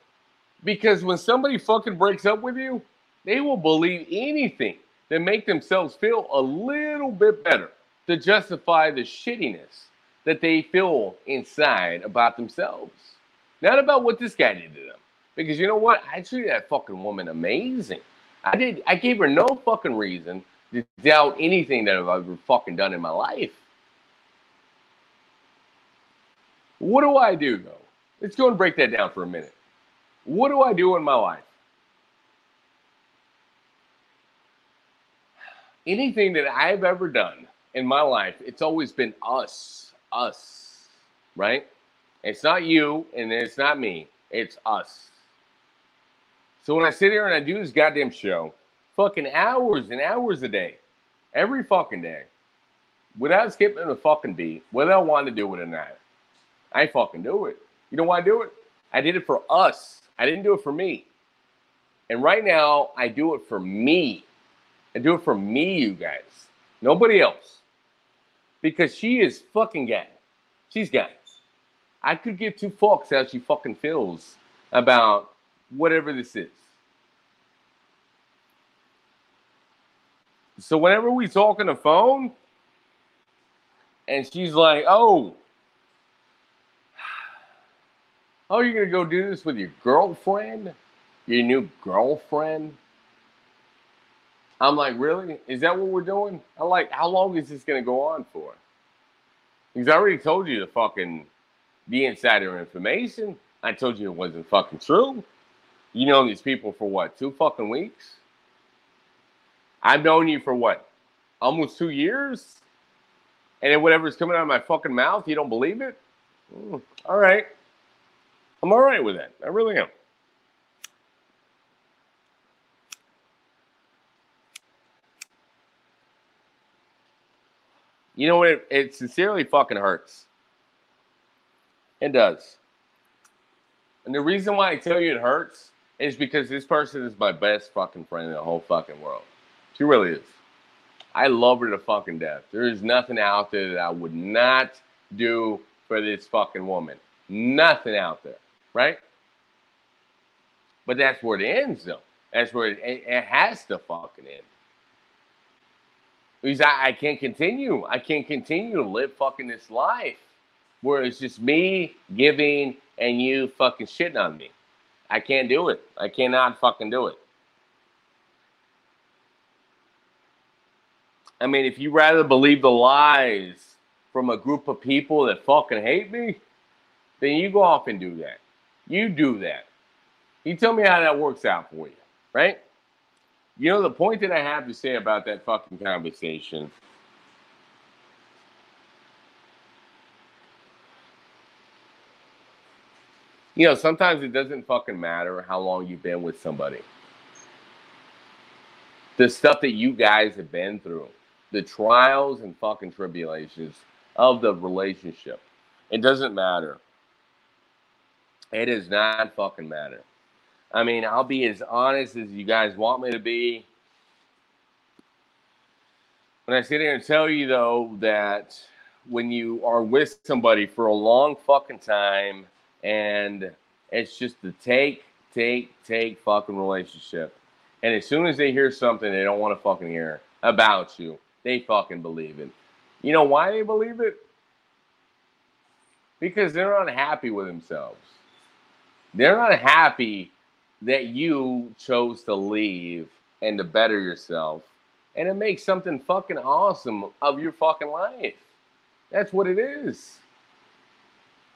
Because when somebody fucking breaks up with you, they will believe anything to make themselves feel a little bit better to justify the shittiness that they feel inside about themselves. Not about what this guy did to them. Because you know what? I treated that fucking woman amazing. I did I gave her no fucking reason to doubt anything that I've ever fucking done in my life. What do I do though? Let's go and break that down for a minute. What do I do in my life? Anything that I've ever done in my life, it's always been us, us, right? It's not you and it's not me, it's us. So when I sit here and I do this goddamn show, fucking hours and hours a day, every fucking day, without skipping a fucking beat, whether I want to do it or not, I fucking do it. You know why I do it? I did it for us. I didn't do it for me. And right now, I do it for me. I do it for me, you guys. Nobody else. Because she is fucking gay. She's gay. I could give two fucks how she fucking feels about whatever this is. So whenever we talk on the phone, and she's like, "Oh, oh, you're gonna go do this with your girlfriend, your new girlfriend." I'm like, "Really? Is that what we're doing?" I'm like, "How long is this gonna go on for?" Because I already told you the fucking the insider information. I told you it wasn't fucking true. You know these people for what? Two fucking weeks? I've known you for what? Almost two years? And then whatever's coming out of my fucking mouth, you don't believe it? Mm, all right. I'm all right with that. I really am. You know what? It, it sincerely fucking hurts. It does. And the reason why I tell you it hurts is because this person is my best fucking friend in the whole fucking world. She really is. I love her to fucking death. There is nothing out there that I would not do for this fucking woman. Nothing out there, right? But that's where it ends, though. That's where it, it, it has to fucking end. Because I, I can't continue. I can't continue to live fucking this life where it's just me giving and you fucking shitting on me. I can't do it. I cannot fucking do it. I mean, if you rather believe the lies from a group of people that fucking hate me, then you go off and do that. You do that. You tell me how that works out for you, right? You know, the point that I have to say about that fucking conversation you know, sometimes it doesn't fucking matter how long you've been with somebody. The stuff that you guys have been through the trials and fucking tribulations of the relationship. It doesn't matter. It does not fucking matter. I mean, I'll be as honest as you guys want me to be. When I sit here and tell you, though, that when you are with somebody for a long fucking time and it's just the take, take, take fucking relationship. And as soon as they hear something they don't want to fucking hear about you, they fucking believe it. You know why they believe it? Because they're unhappy with themselves. They're not happy that you chose to leave and to better yourself and to make something fucking awesome of your fucking life. That's what it is.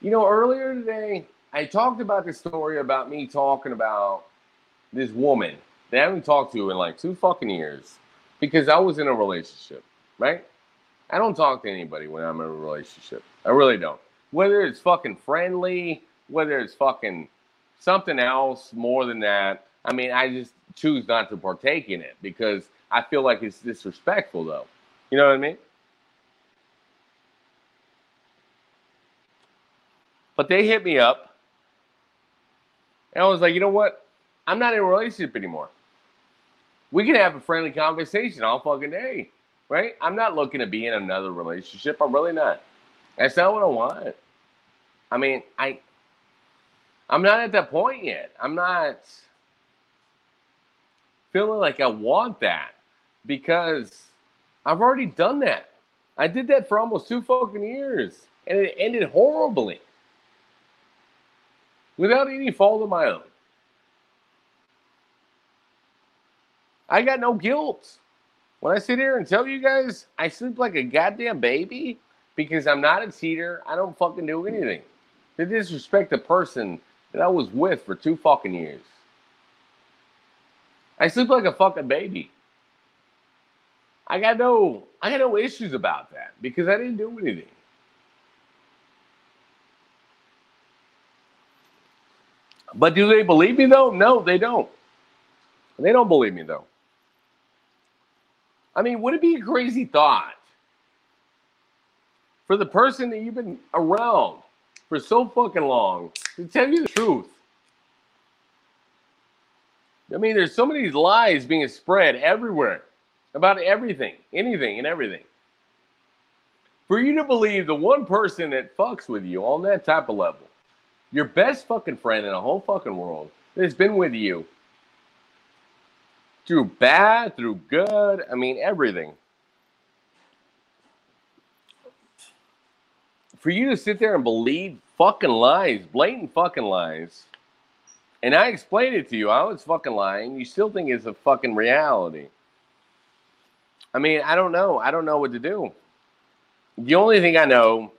You know, earlier today, I talked about this story about me talking about this woman that I haven't talked to in like two fucking years because I was in a relationship, right? I don't talk to anybody when I'm in a relationship. I really don't. Whether it's fucking friendly, whether it's fucking something else more than that. I mean, I just choose not to partake in it because I feel like it's disrespectful, though. You know what I mean? But they hit me up. And I was like, you know what? I'm not in a relationship anymore. We can have a friendly conversation all fucking day, right? I'm not looking to be in another relationship. I'm really not. That's not what I want. I mean, I I'm not at that point yet. I'm not feeling like I want that because I've already done that. I did that for almost two fucking years and it ended horribly without any fault of my own. I got no guilt. When I sit here and tell you guys I sleep like a goddamn baby because I'm not a cheater, I don't fucking do anything to disrespect the person that I was with for two fucking years. I sleep like a fucking baby. I got no I got no issues about that because I didn't do anything. But do they believe me though? No, they don't. They don't believe me though. I mean, would it be a crazy thought for the person that you've been around for so fucking long to tell you the truth? I mean, there's so many lies being spread everywhere about everything, anything, and everything. For you to believe the one person that fucks with you on that type of level, your best fucking friend in the whole fucking world, that's been with you through bad, through good, I mean, everything. For you to sit there and believe fucking lies, blatant fucking lies, and I explained it to you, I was fucking lying, you still think it's a fucking reality. I mean, I don't know. I don't know what to do. The only thing I know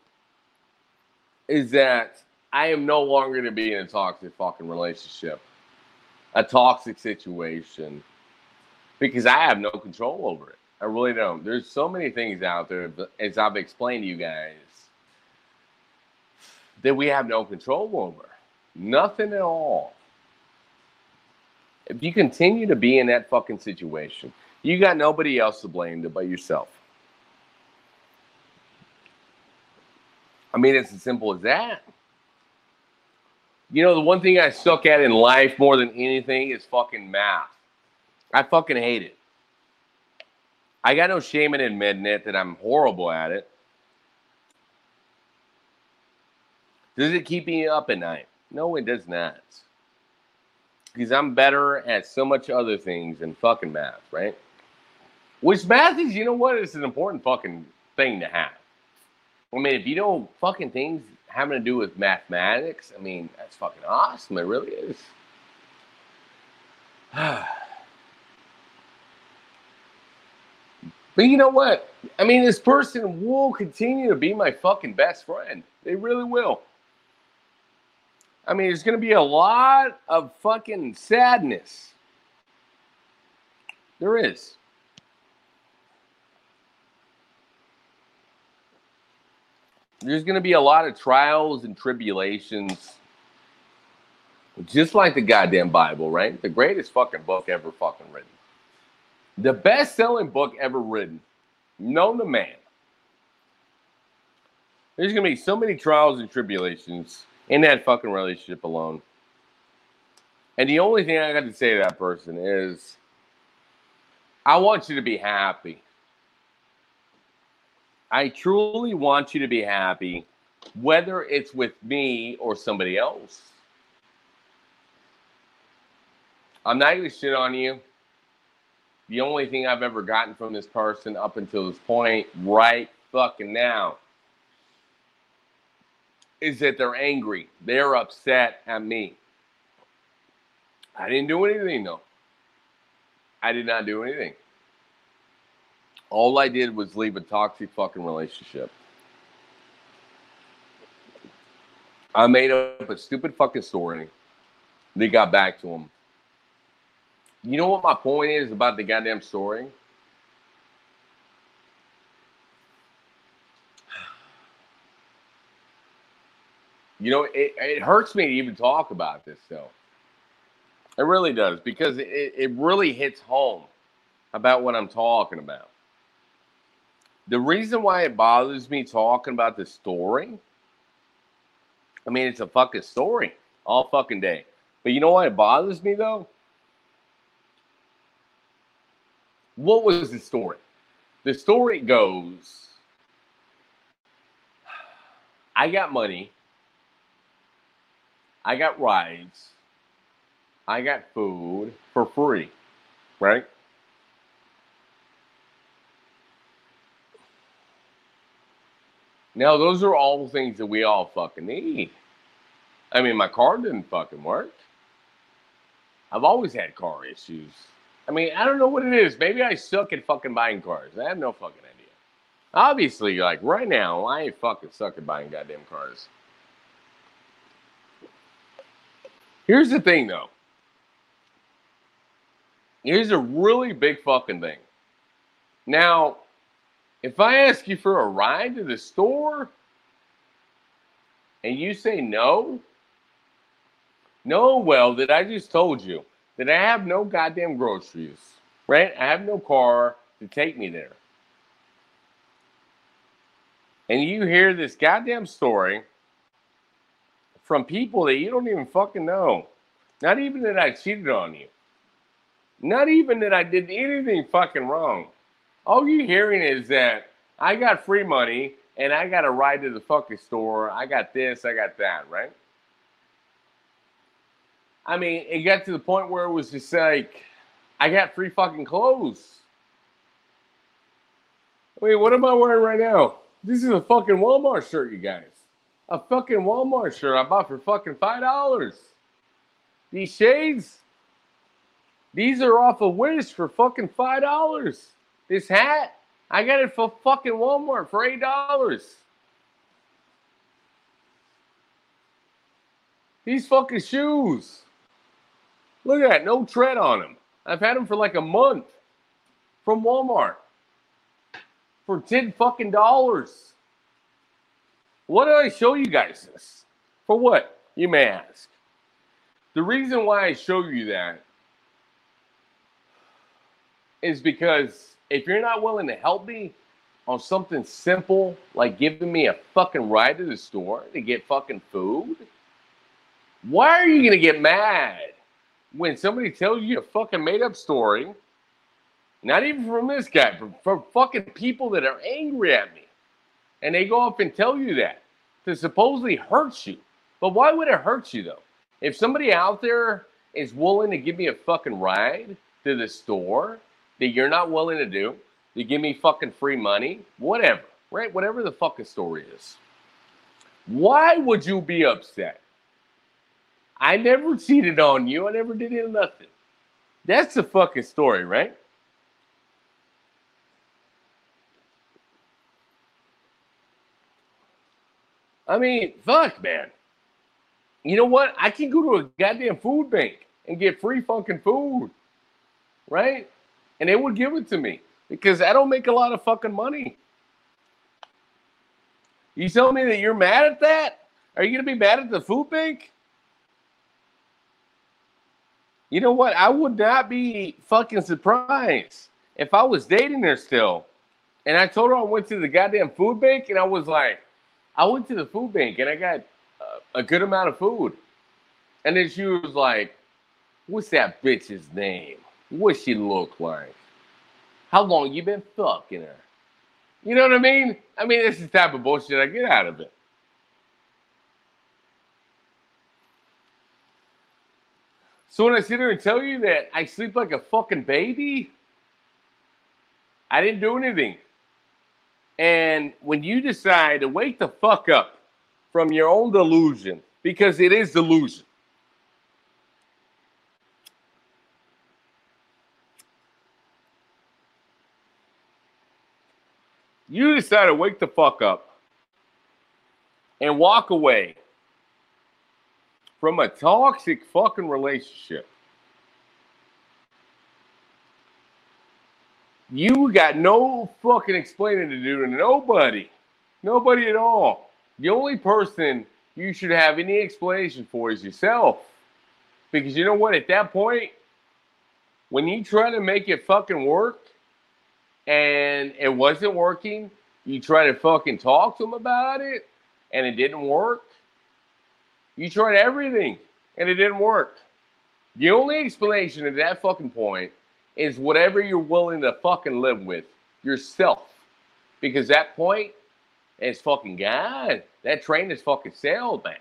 is that I am no longer to be in a toxic fucking relationship, a toxic situation because I have no control over it. I really don't. There's so many things out there, as I've explained to you guys, that we have no control over. Nothing at all. If you continue to be in that fucking situation, you got nobody else to blame but yourself. I mean, it's as simple as that. You know, the one thing I suck at in life more than anything is fucking math. I fucking hate it. I got no shame in admitting it that I'm horrible at it. Does it keep me up at night? No, it does not. Because I'm better at so much other things than fucking math, right? Which math is, you know what? It's an important fucking thing to have. I mean, if you know fucking things having to do with mathematics, I mean, that's fucking awesome. It really is. But you know what? I mean, this person will continue to be my fucking best friend. They really will. I mean, there's going to be a lot of fucking sadness. There is. There's going to be a lot of trials and tribulations. Just like the goddamn Bible, right? The greatest fucking book ever fucking written. The best selling book ever written, known to man. There's going to be so many trials and tribulations in that fucking relationship alone. And the only thing I got to say to that person is I want you to be happy. I truly want you to be happy, whether it's with me or somebody else. I'm not going to shit on you the only thing I've ever gotten from this person up until this point, right fucking now, is that they're angry. They're upset at me. I didn't do anything though. I did not do anything. All I did was leave a toxic fucking relationship. I made up a stupid fucking story. They got back to him. You know what my point is about the goddamn story? You know, it, it hurts me to even talk about this, though. It really does because it, it really hits home about what I'm talking about. The reason why it bothers me talking about the story, I mean, it's a fucking story all fucking day. But you know why it bothers me though? What was the story? The story goes I got money, I got rides, I got food for free, right? Now, those are all things that we all fucking need. I mean, my car didn't fucking work. I've always had car issues. I mean, I don't know what it is. Maybe I suck at fucking buying cars. I have no fucking idea. Obviously, like right now, I ain't fucking suck at buying goddamn cars. Here's the thing, though. Here's a really big fucking thing. Now, if I ask you for a ride to the store and you say no, know well that I just told you that I have no goddamn groceries, right? I have no car to take me there. And you hear this goddamn story from people that you don't even fucking know. Not even that I cheated on you. Not even that I did anything fucking wrong all you're hearing is that I got free money and I got a ride to the fucking store. I got this, I got that, right? I mean, it got to the point where it was just like, I got free fucking clothes. I mean, what am I wearing right now? This is a fucking Walmart shirt, you guys. A fucking Walmart shirt I bought for fucking five dollars. These shades, these are off of Wish for fucking five dollars. This hat, I got it for fucking Walmart for eight dollars. These fucking shoes. Look at that, no tread on them. I've had them for like a month from Walmart for 10 fucking dollars. What did I show you guys this? For what? You may ask. The reason why I show you that is because if you're not willing to help me on something simple like giving me a fucking ride to the store to get fucking food, why are you gonna get mad when somebody tells you a fucking made up story? Not even from this guy, from, from fucking people that are angry at me. And they go up and tell you that to supposedly hurt you. But why would it hurt you though? If somebody out there is willing to give me a fucking ride to the store that you're not willing to do, to give me fucking free money, whatever, right? Whatever the fucking story is. Why would you be upset? I never cheated on you. I never did nothing. That's the fucking story, right? I mean, fuck, man. You know what? I can go to a goddamn food bank and get free fucking food, right? and they would give it to me because I don't make a lot of fucking money. You tell me that you're mad at that? Are you going to be mad at the food bank? You know what? I would not be fucking surprised if I was dating her still and I told her I went to the goddamn food bank and I was like, I went to the food bank and I got a, a good amount of food. And then she was like, What's that bitch's name? what she look like? How long you been fucking her? You know what I mean? I mean, this is the type of bullshit I get out of it. So when I sit here and tell you that I sleep like a fucking baby, I didn't do anything. And when you decide to wake the fuck up from your own delusion, because it is delusion, You decide to wake the fuck up and walk away from a toxic fucking relationship. You got no fucking explaining to do to nobody. Nobody at all. The only person you should have any explanation for is yourself. Because you know what? At that point, when you try to make it fucking work, and it wasn't working, you try to fucking talk to them about it and it didn't work. You tried everything and it didn't work. The only explanation at that fucking point is whatever you're willing to fucking live with yourself. Because that point is fucking gone. That train is fucking sailed, man.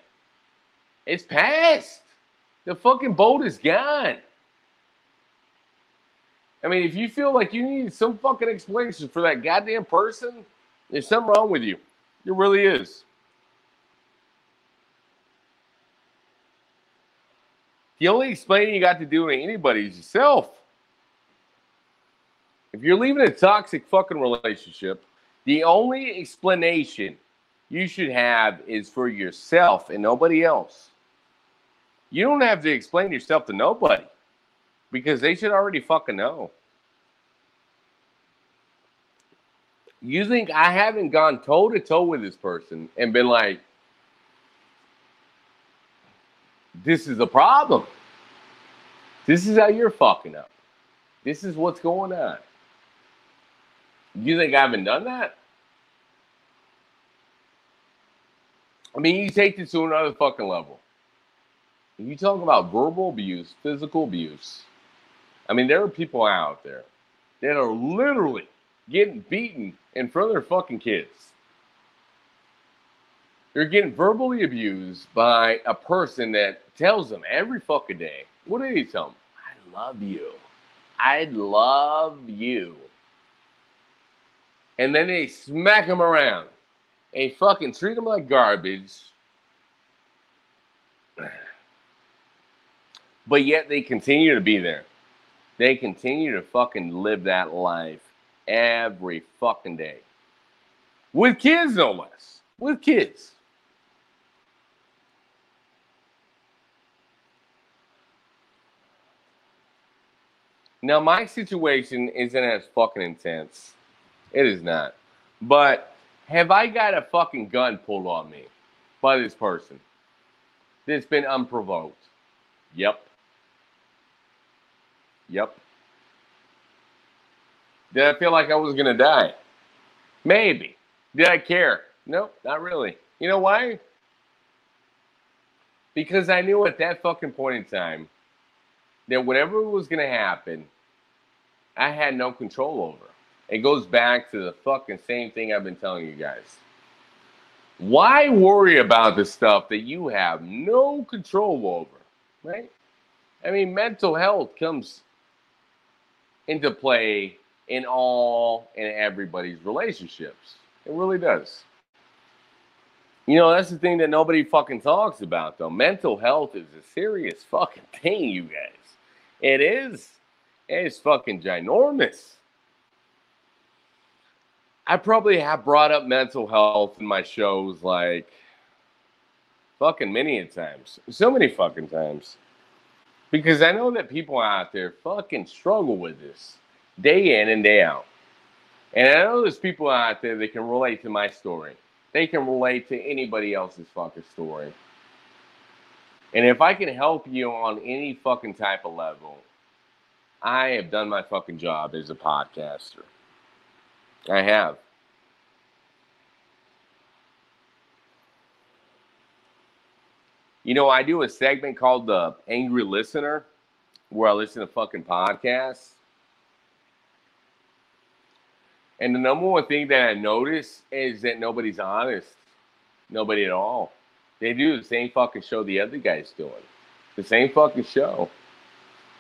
It's past. The fucking boat is gone. I mean, if you feel like you need some fucking explanation for that goddamn person, there's something wrong with you. There really is. The only explaining you got to do to anybody is yourself. If you're leaving a toxic fucking relationship, the only explanation you should have is for yourself and nobody else. You don't have to explain yourself to nobody because they should already fucking know. You think I haven't gone toe to toe with this person and been like, this is a problem. This is how you're fucking up. This is what's going on. You think I haven't done that? I mean, you take this to another fucking level. You talk about verbal abuse, physical abuse. I mean, there are people out there that are literally getting beaten in front of their fucking kids. They're getting verbally abused by a person that tells them every fucking day. What do they tell them? I love you. I love you. And then they smack them around and fucking treat them like garbage but yet they continue to be there. They continue to fucking live that life every fucking day. With kids, no less. With kids. Now, my situation isn't as fucking intense. It is not. But have I got a fucking gun pulled on me by this person that's been unprovoked? Yep. Yep. Did I feel like I was gonna die? Maybe. Did I care? Nope, not really. You know why? Because I knew at that fucking point in time that whatever was gonna happen, I had no control over. It goes back to the fucking same thing I've been telling you guys. Why worry about the stuff that you have no control over, right? I mean, mental health comes into play in all and everybody's relationships. It really does. You know, that's the thing that nobody fucking talks about, though. Mental health is a serious fucking thing, you guys. It is. It's fucking ginormous. I probably have brought up mental health in my shows like fucking many times. So many fucking times. Because I know that people out there fucking struggle with this day in and day out. And I know there's people out there that can relate to my story. They can relate to anybody else's fucking story. And if I can help you on any fucking type of level, I have done my fucking job as a podcaster. I have. You know, I do a segment called the Angry Listener where I listen to fucking podcasts. And the number one thing that I notice is that nobody's honest. Nobody at all. They do the same fucking show the other guy's doing. The same fucking show.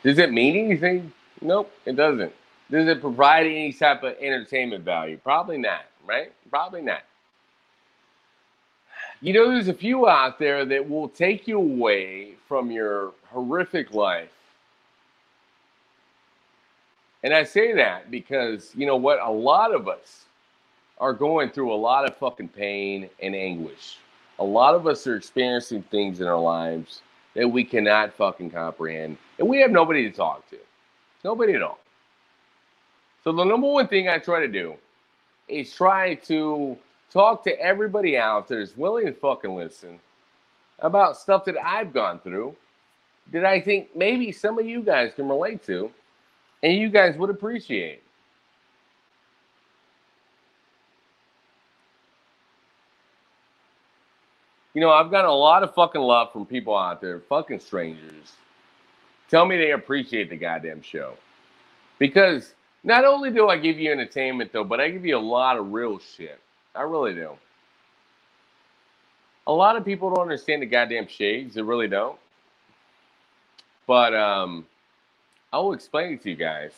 Does it mean anything? Nope, it doesn't. Does it provide any type of entertainment value? Probably not, right? Probably not. You know, there's a few out there that will take you away from your horrific life. And I say that because, you know what? A lot of us are going through a lot of fucking pain and anguish. A lot of us are experiencing things in our lives that we cannot fucking comprehend. And we have nobody to talk to. Nobody at all. So the number one thing I try to do is try to talk to everybody out there that's willing to fucking listen about stuff that I've gone through that I think maybe some of you guys can relate to and you guys would appreciate. You know, I've got a lot of fucking love from people out there, fucking strangers. Tell me they appreciate the goddamn show. Because not only do I give you entertainment though, but I give you a lot of real shit. I really do. A lot of people don't understand the goddamn shades. They really don't. But um, I will explain it to you guys.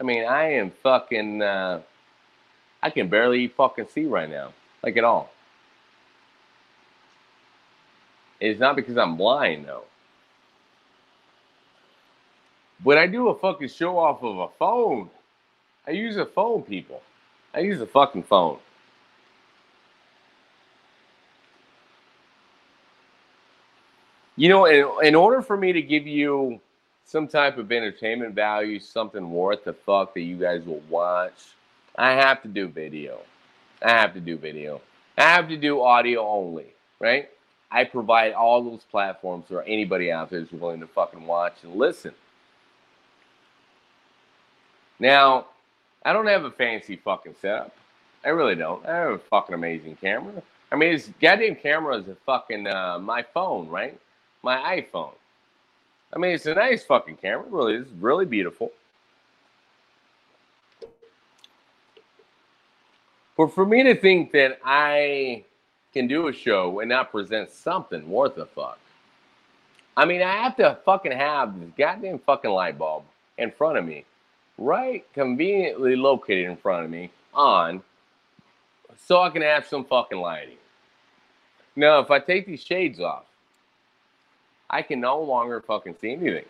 I mean, I am fucking. Uh, I can barely fucking see right now, like at all. It's not because I'm blind though. When I do a fucking show off of a phone, I use a phone, people. I use a fucking phone. You know, in, in order for me to give you some type of entertainment value, something worth the fuck that you guys will watch, I have to do video. I have to do video. I have to do audio only, right? I provide all those platforms for anybody out there who's willing to fucking watch and listen. Now, I don't have a fancy fucking setup. I really don't. I have a fucking amazing camera. I mean, this goddamn camera is a fucking uh, my phone, right? my iPhone. I mean, it's a nice fucking camera. It really, it's really beautiful. But for me to think that I can do a show and not present something worth a fuck, I mean, I have to fucking have this goddamn fucking light bulb in front of me, right conveniently located in front of me on, so I can have some fucking lighting. Now, if I take these shades off, I can no longer fucking see anything.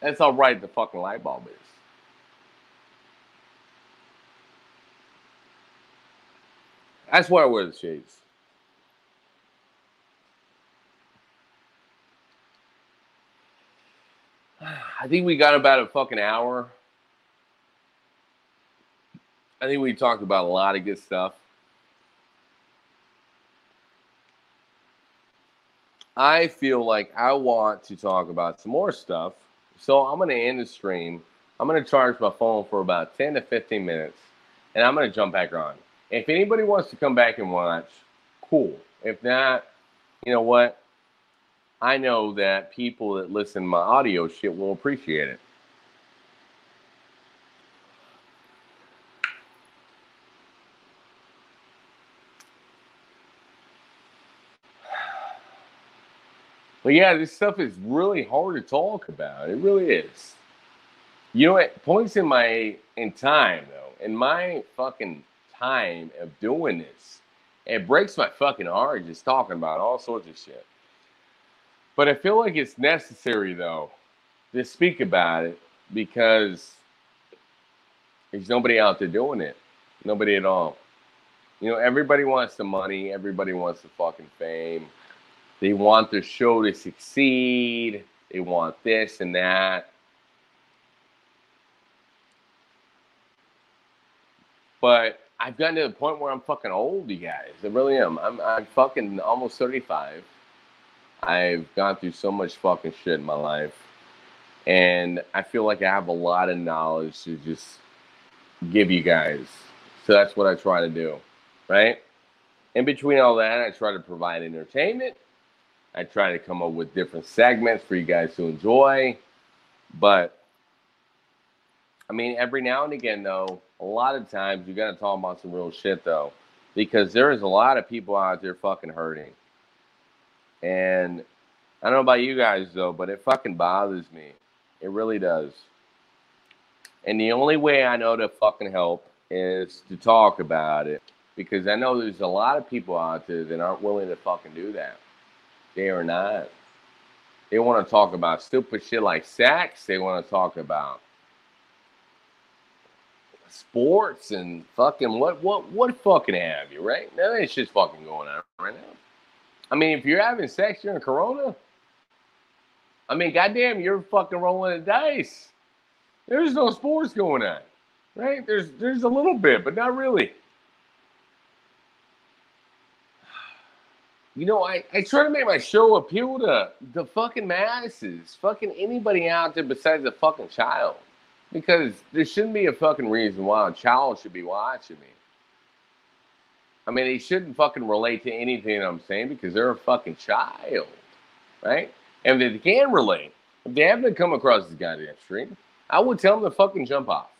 That's how bright the fucking light bulb is. That's why I wear the shades. I think we got about a fucking hour. I think we talked about a lot of good stuff. I feel like I want to talk about some more stuff. So I'm going to end the stream. I'm going to charge my phone for about 10 to 15 minutes and I'm going to jump back on. If anybody wants to come back and watch, cool. If not, you know what? I know that people that listen to my audio shit will appreciate it. But yeah, this stuff is really hard to talk about. It really is. You know, at points in my in time though, in my fucking time of doing this, it breaks my fucking heart just talking about all sorts of shit. But I feel like it's necessary though to speak about it because there's nobody out there doing it. Nobody at all. You know, everybody wants the money, everybody wants the fucking fame they want their show to succeed. They want this and that. But I've gotten to the point where I'm fucking old, you guys. I really am. I'm, I'm fucking almost 35. I've gone through so much fucking shit in my life. And I feel like I have a lot of knowledge to just give you guys. So that's what I try to do, right? In between all that, I try to provide entertainment I try to come up with different segments for you guys to enjoy. But I mean, every now and again, though, a lot of times you got to talk about some real shit, though, because there is a lot of people out there fucking hurting. And I don't know about you guys, though, but it fucking bothers me. It really does. And the only way I know to fucking help is to talk about it because I know there's a lot of people out there that aren't willing to fucking do that. They are not. They want to talk about stupid shit like sex. They want to talk about sports and fucking what what what fucking have you, right? Now It's just fucking going on right now. I mean, if you're having sex during Corona, I mean, goddamn, you're fucking rolling the dice. There's no sports going on, right? There's there's a little bit, but not really. You know, I, I try to make my show appeal to the fucking masses, fucking anybody out there besides a fucking child. Because there shouldn't be a fucking reason why a child should be watching me. I mean, they shouldn't fucking relate to anything I'm saying because they're a fucking child, right? And if they can relate, if they haven't come across this goddamn stream, I would tell them to fucking jump off.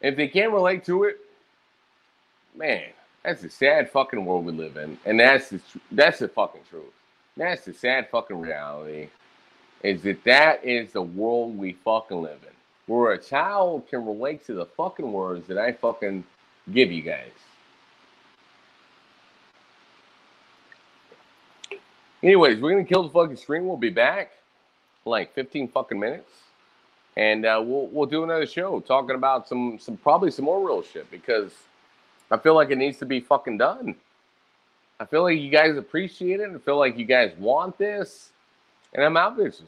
If they can't relate to it, man, that's the sad fucking world we live in, and that's the that's the fucking truth. That's the sad fucking reality. Is that that is the world we fucking live in, where a child can relate to the fucking words that I fucking give you guys. Anyways, we're gonna kill the fucking stream. We'll be back like 15 fucking minutes, and uh, we'll we'll do another show talking about some some probably some more real shit because I feel like it needs to be fucking done. I feel like you guys appreciate it. I feel like you guys want this, and I'm out bitches.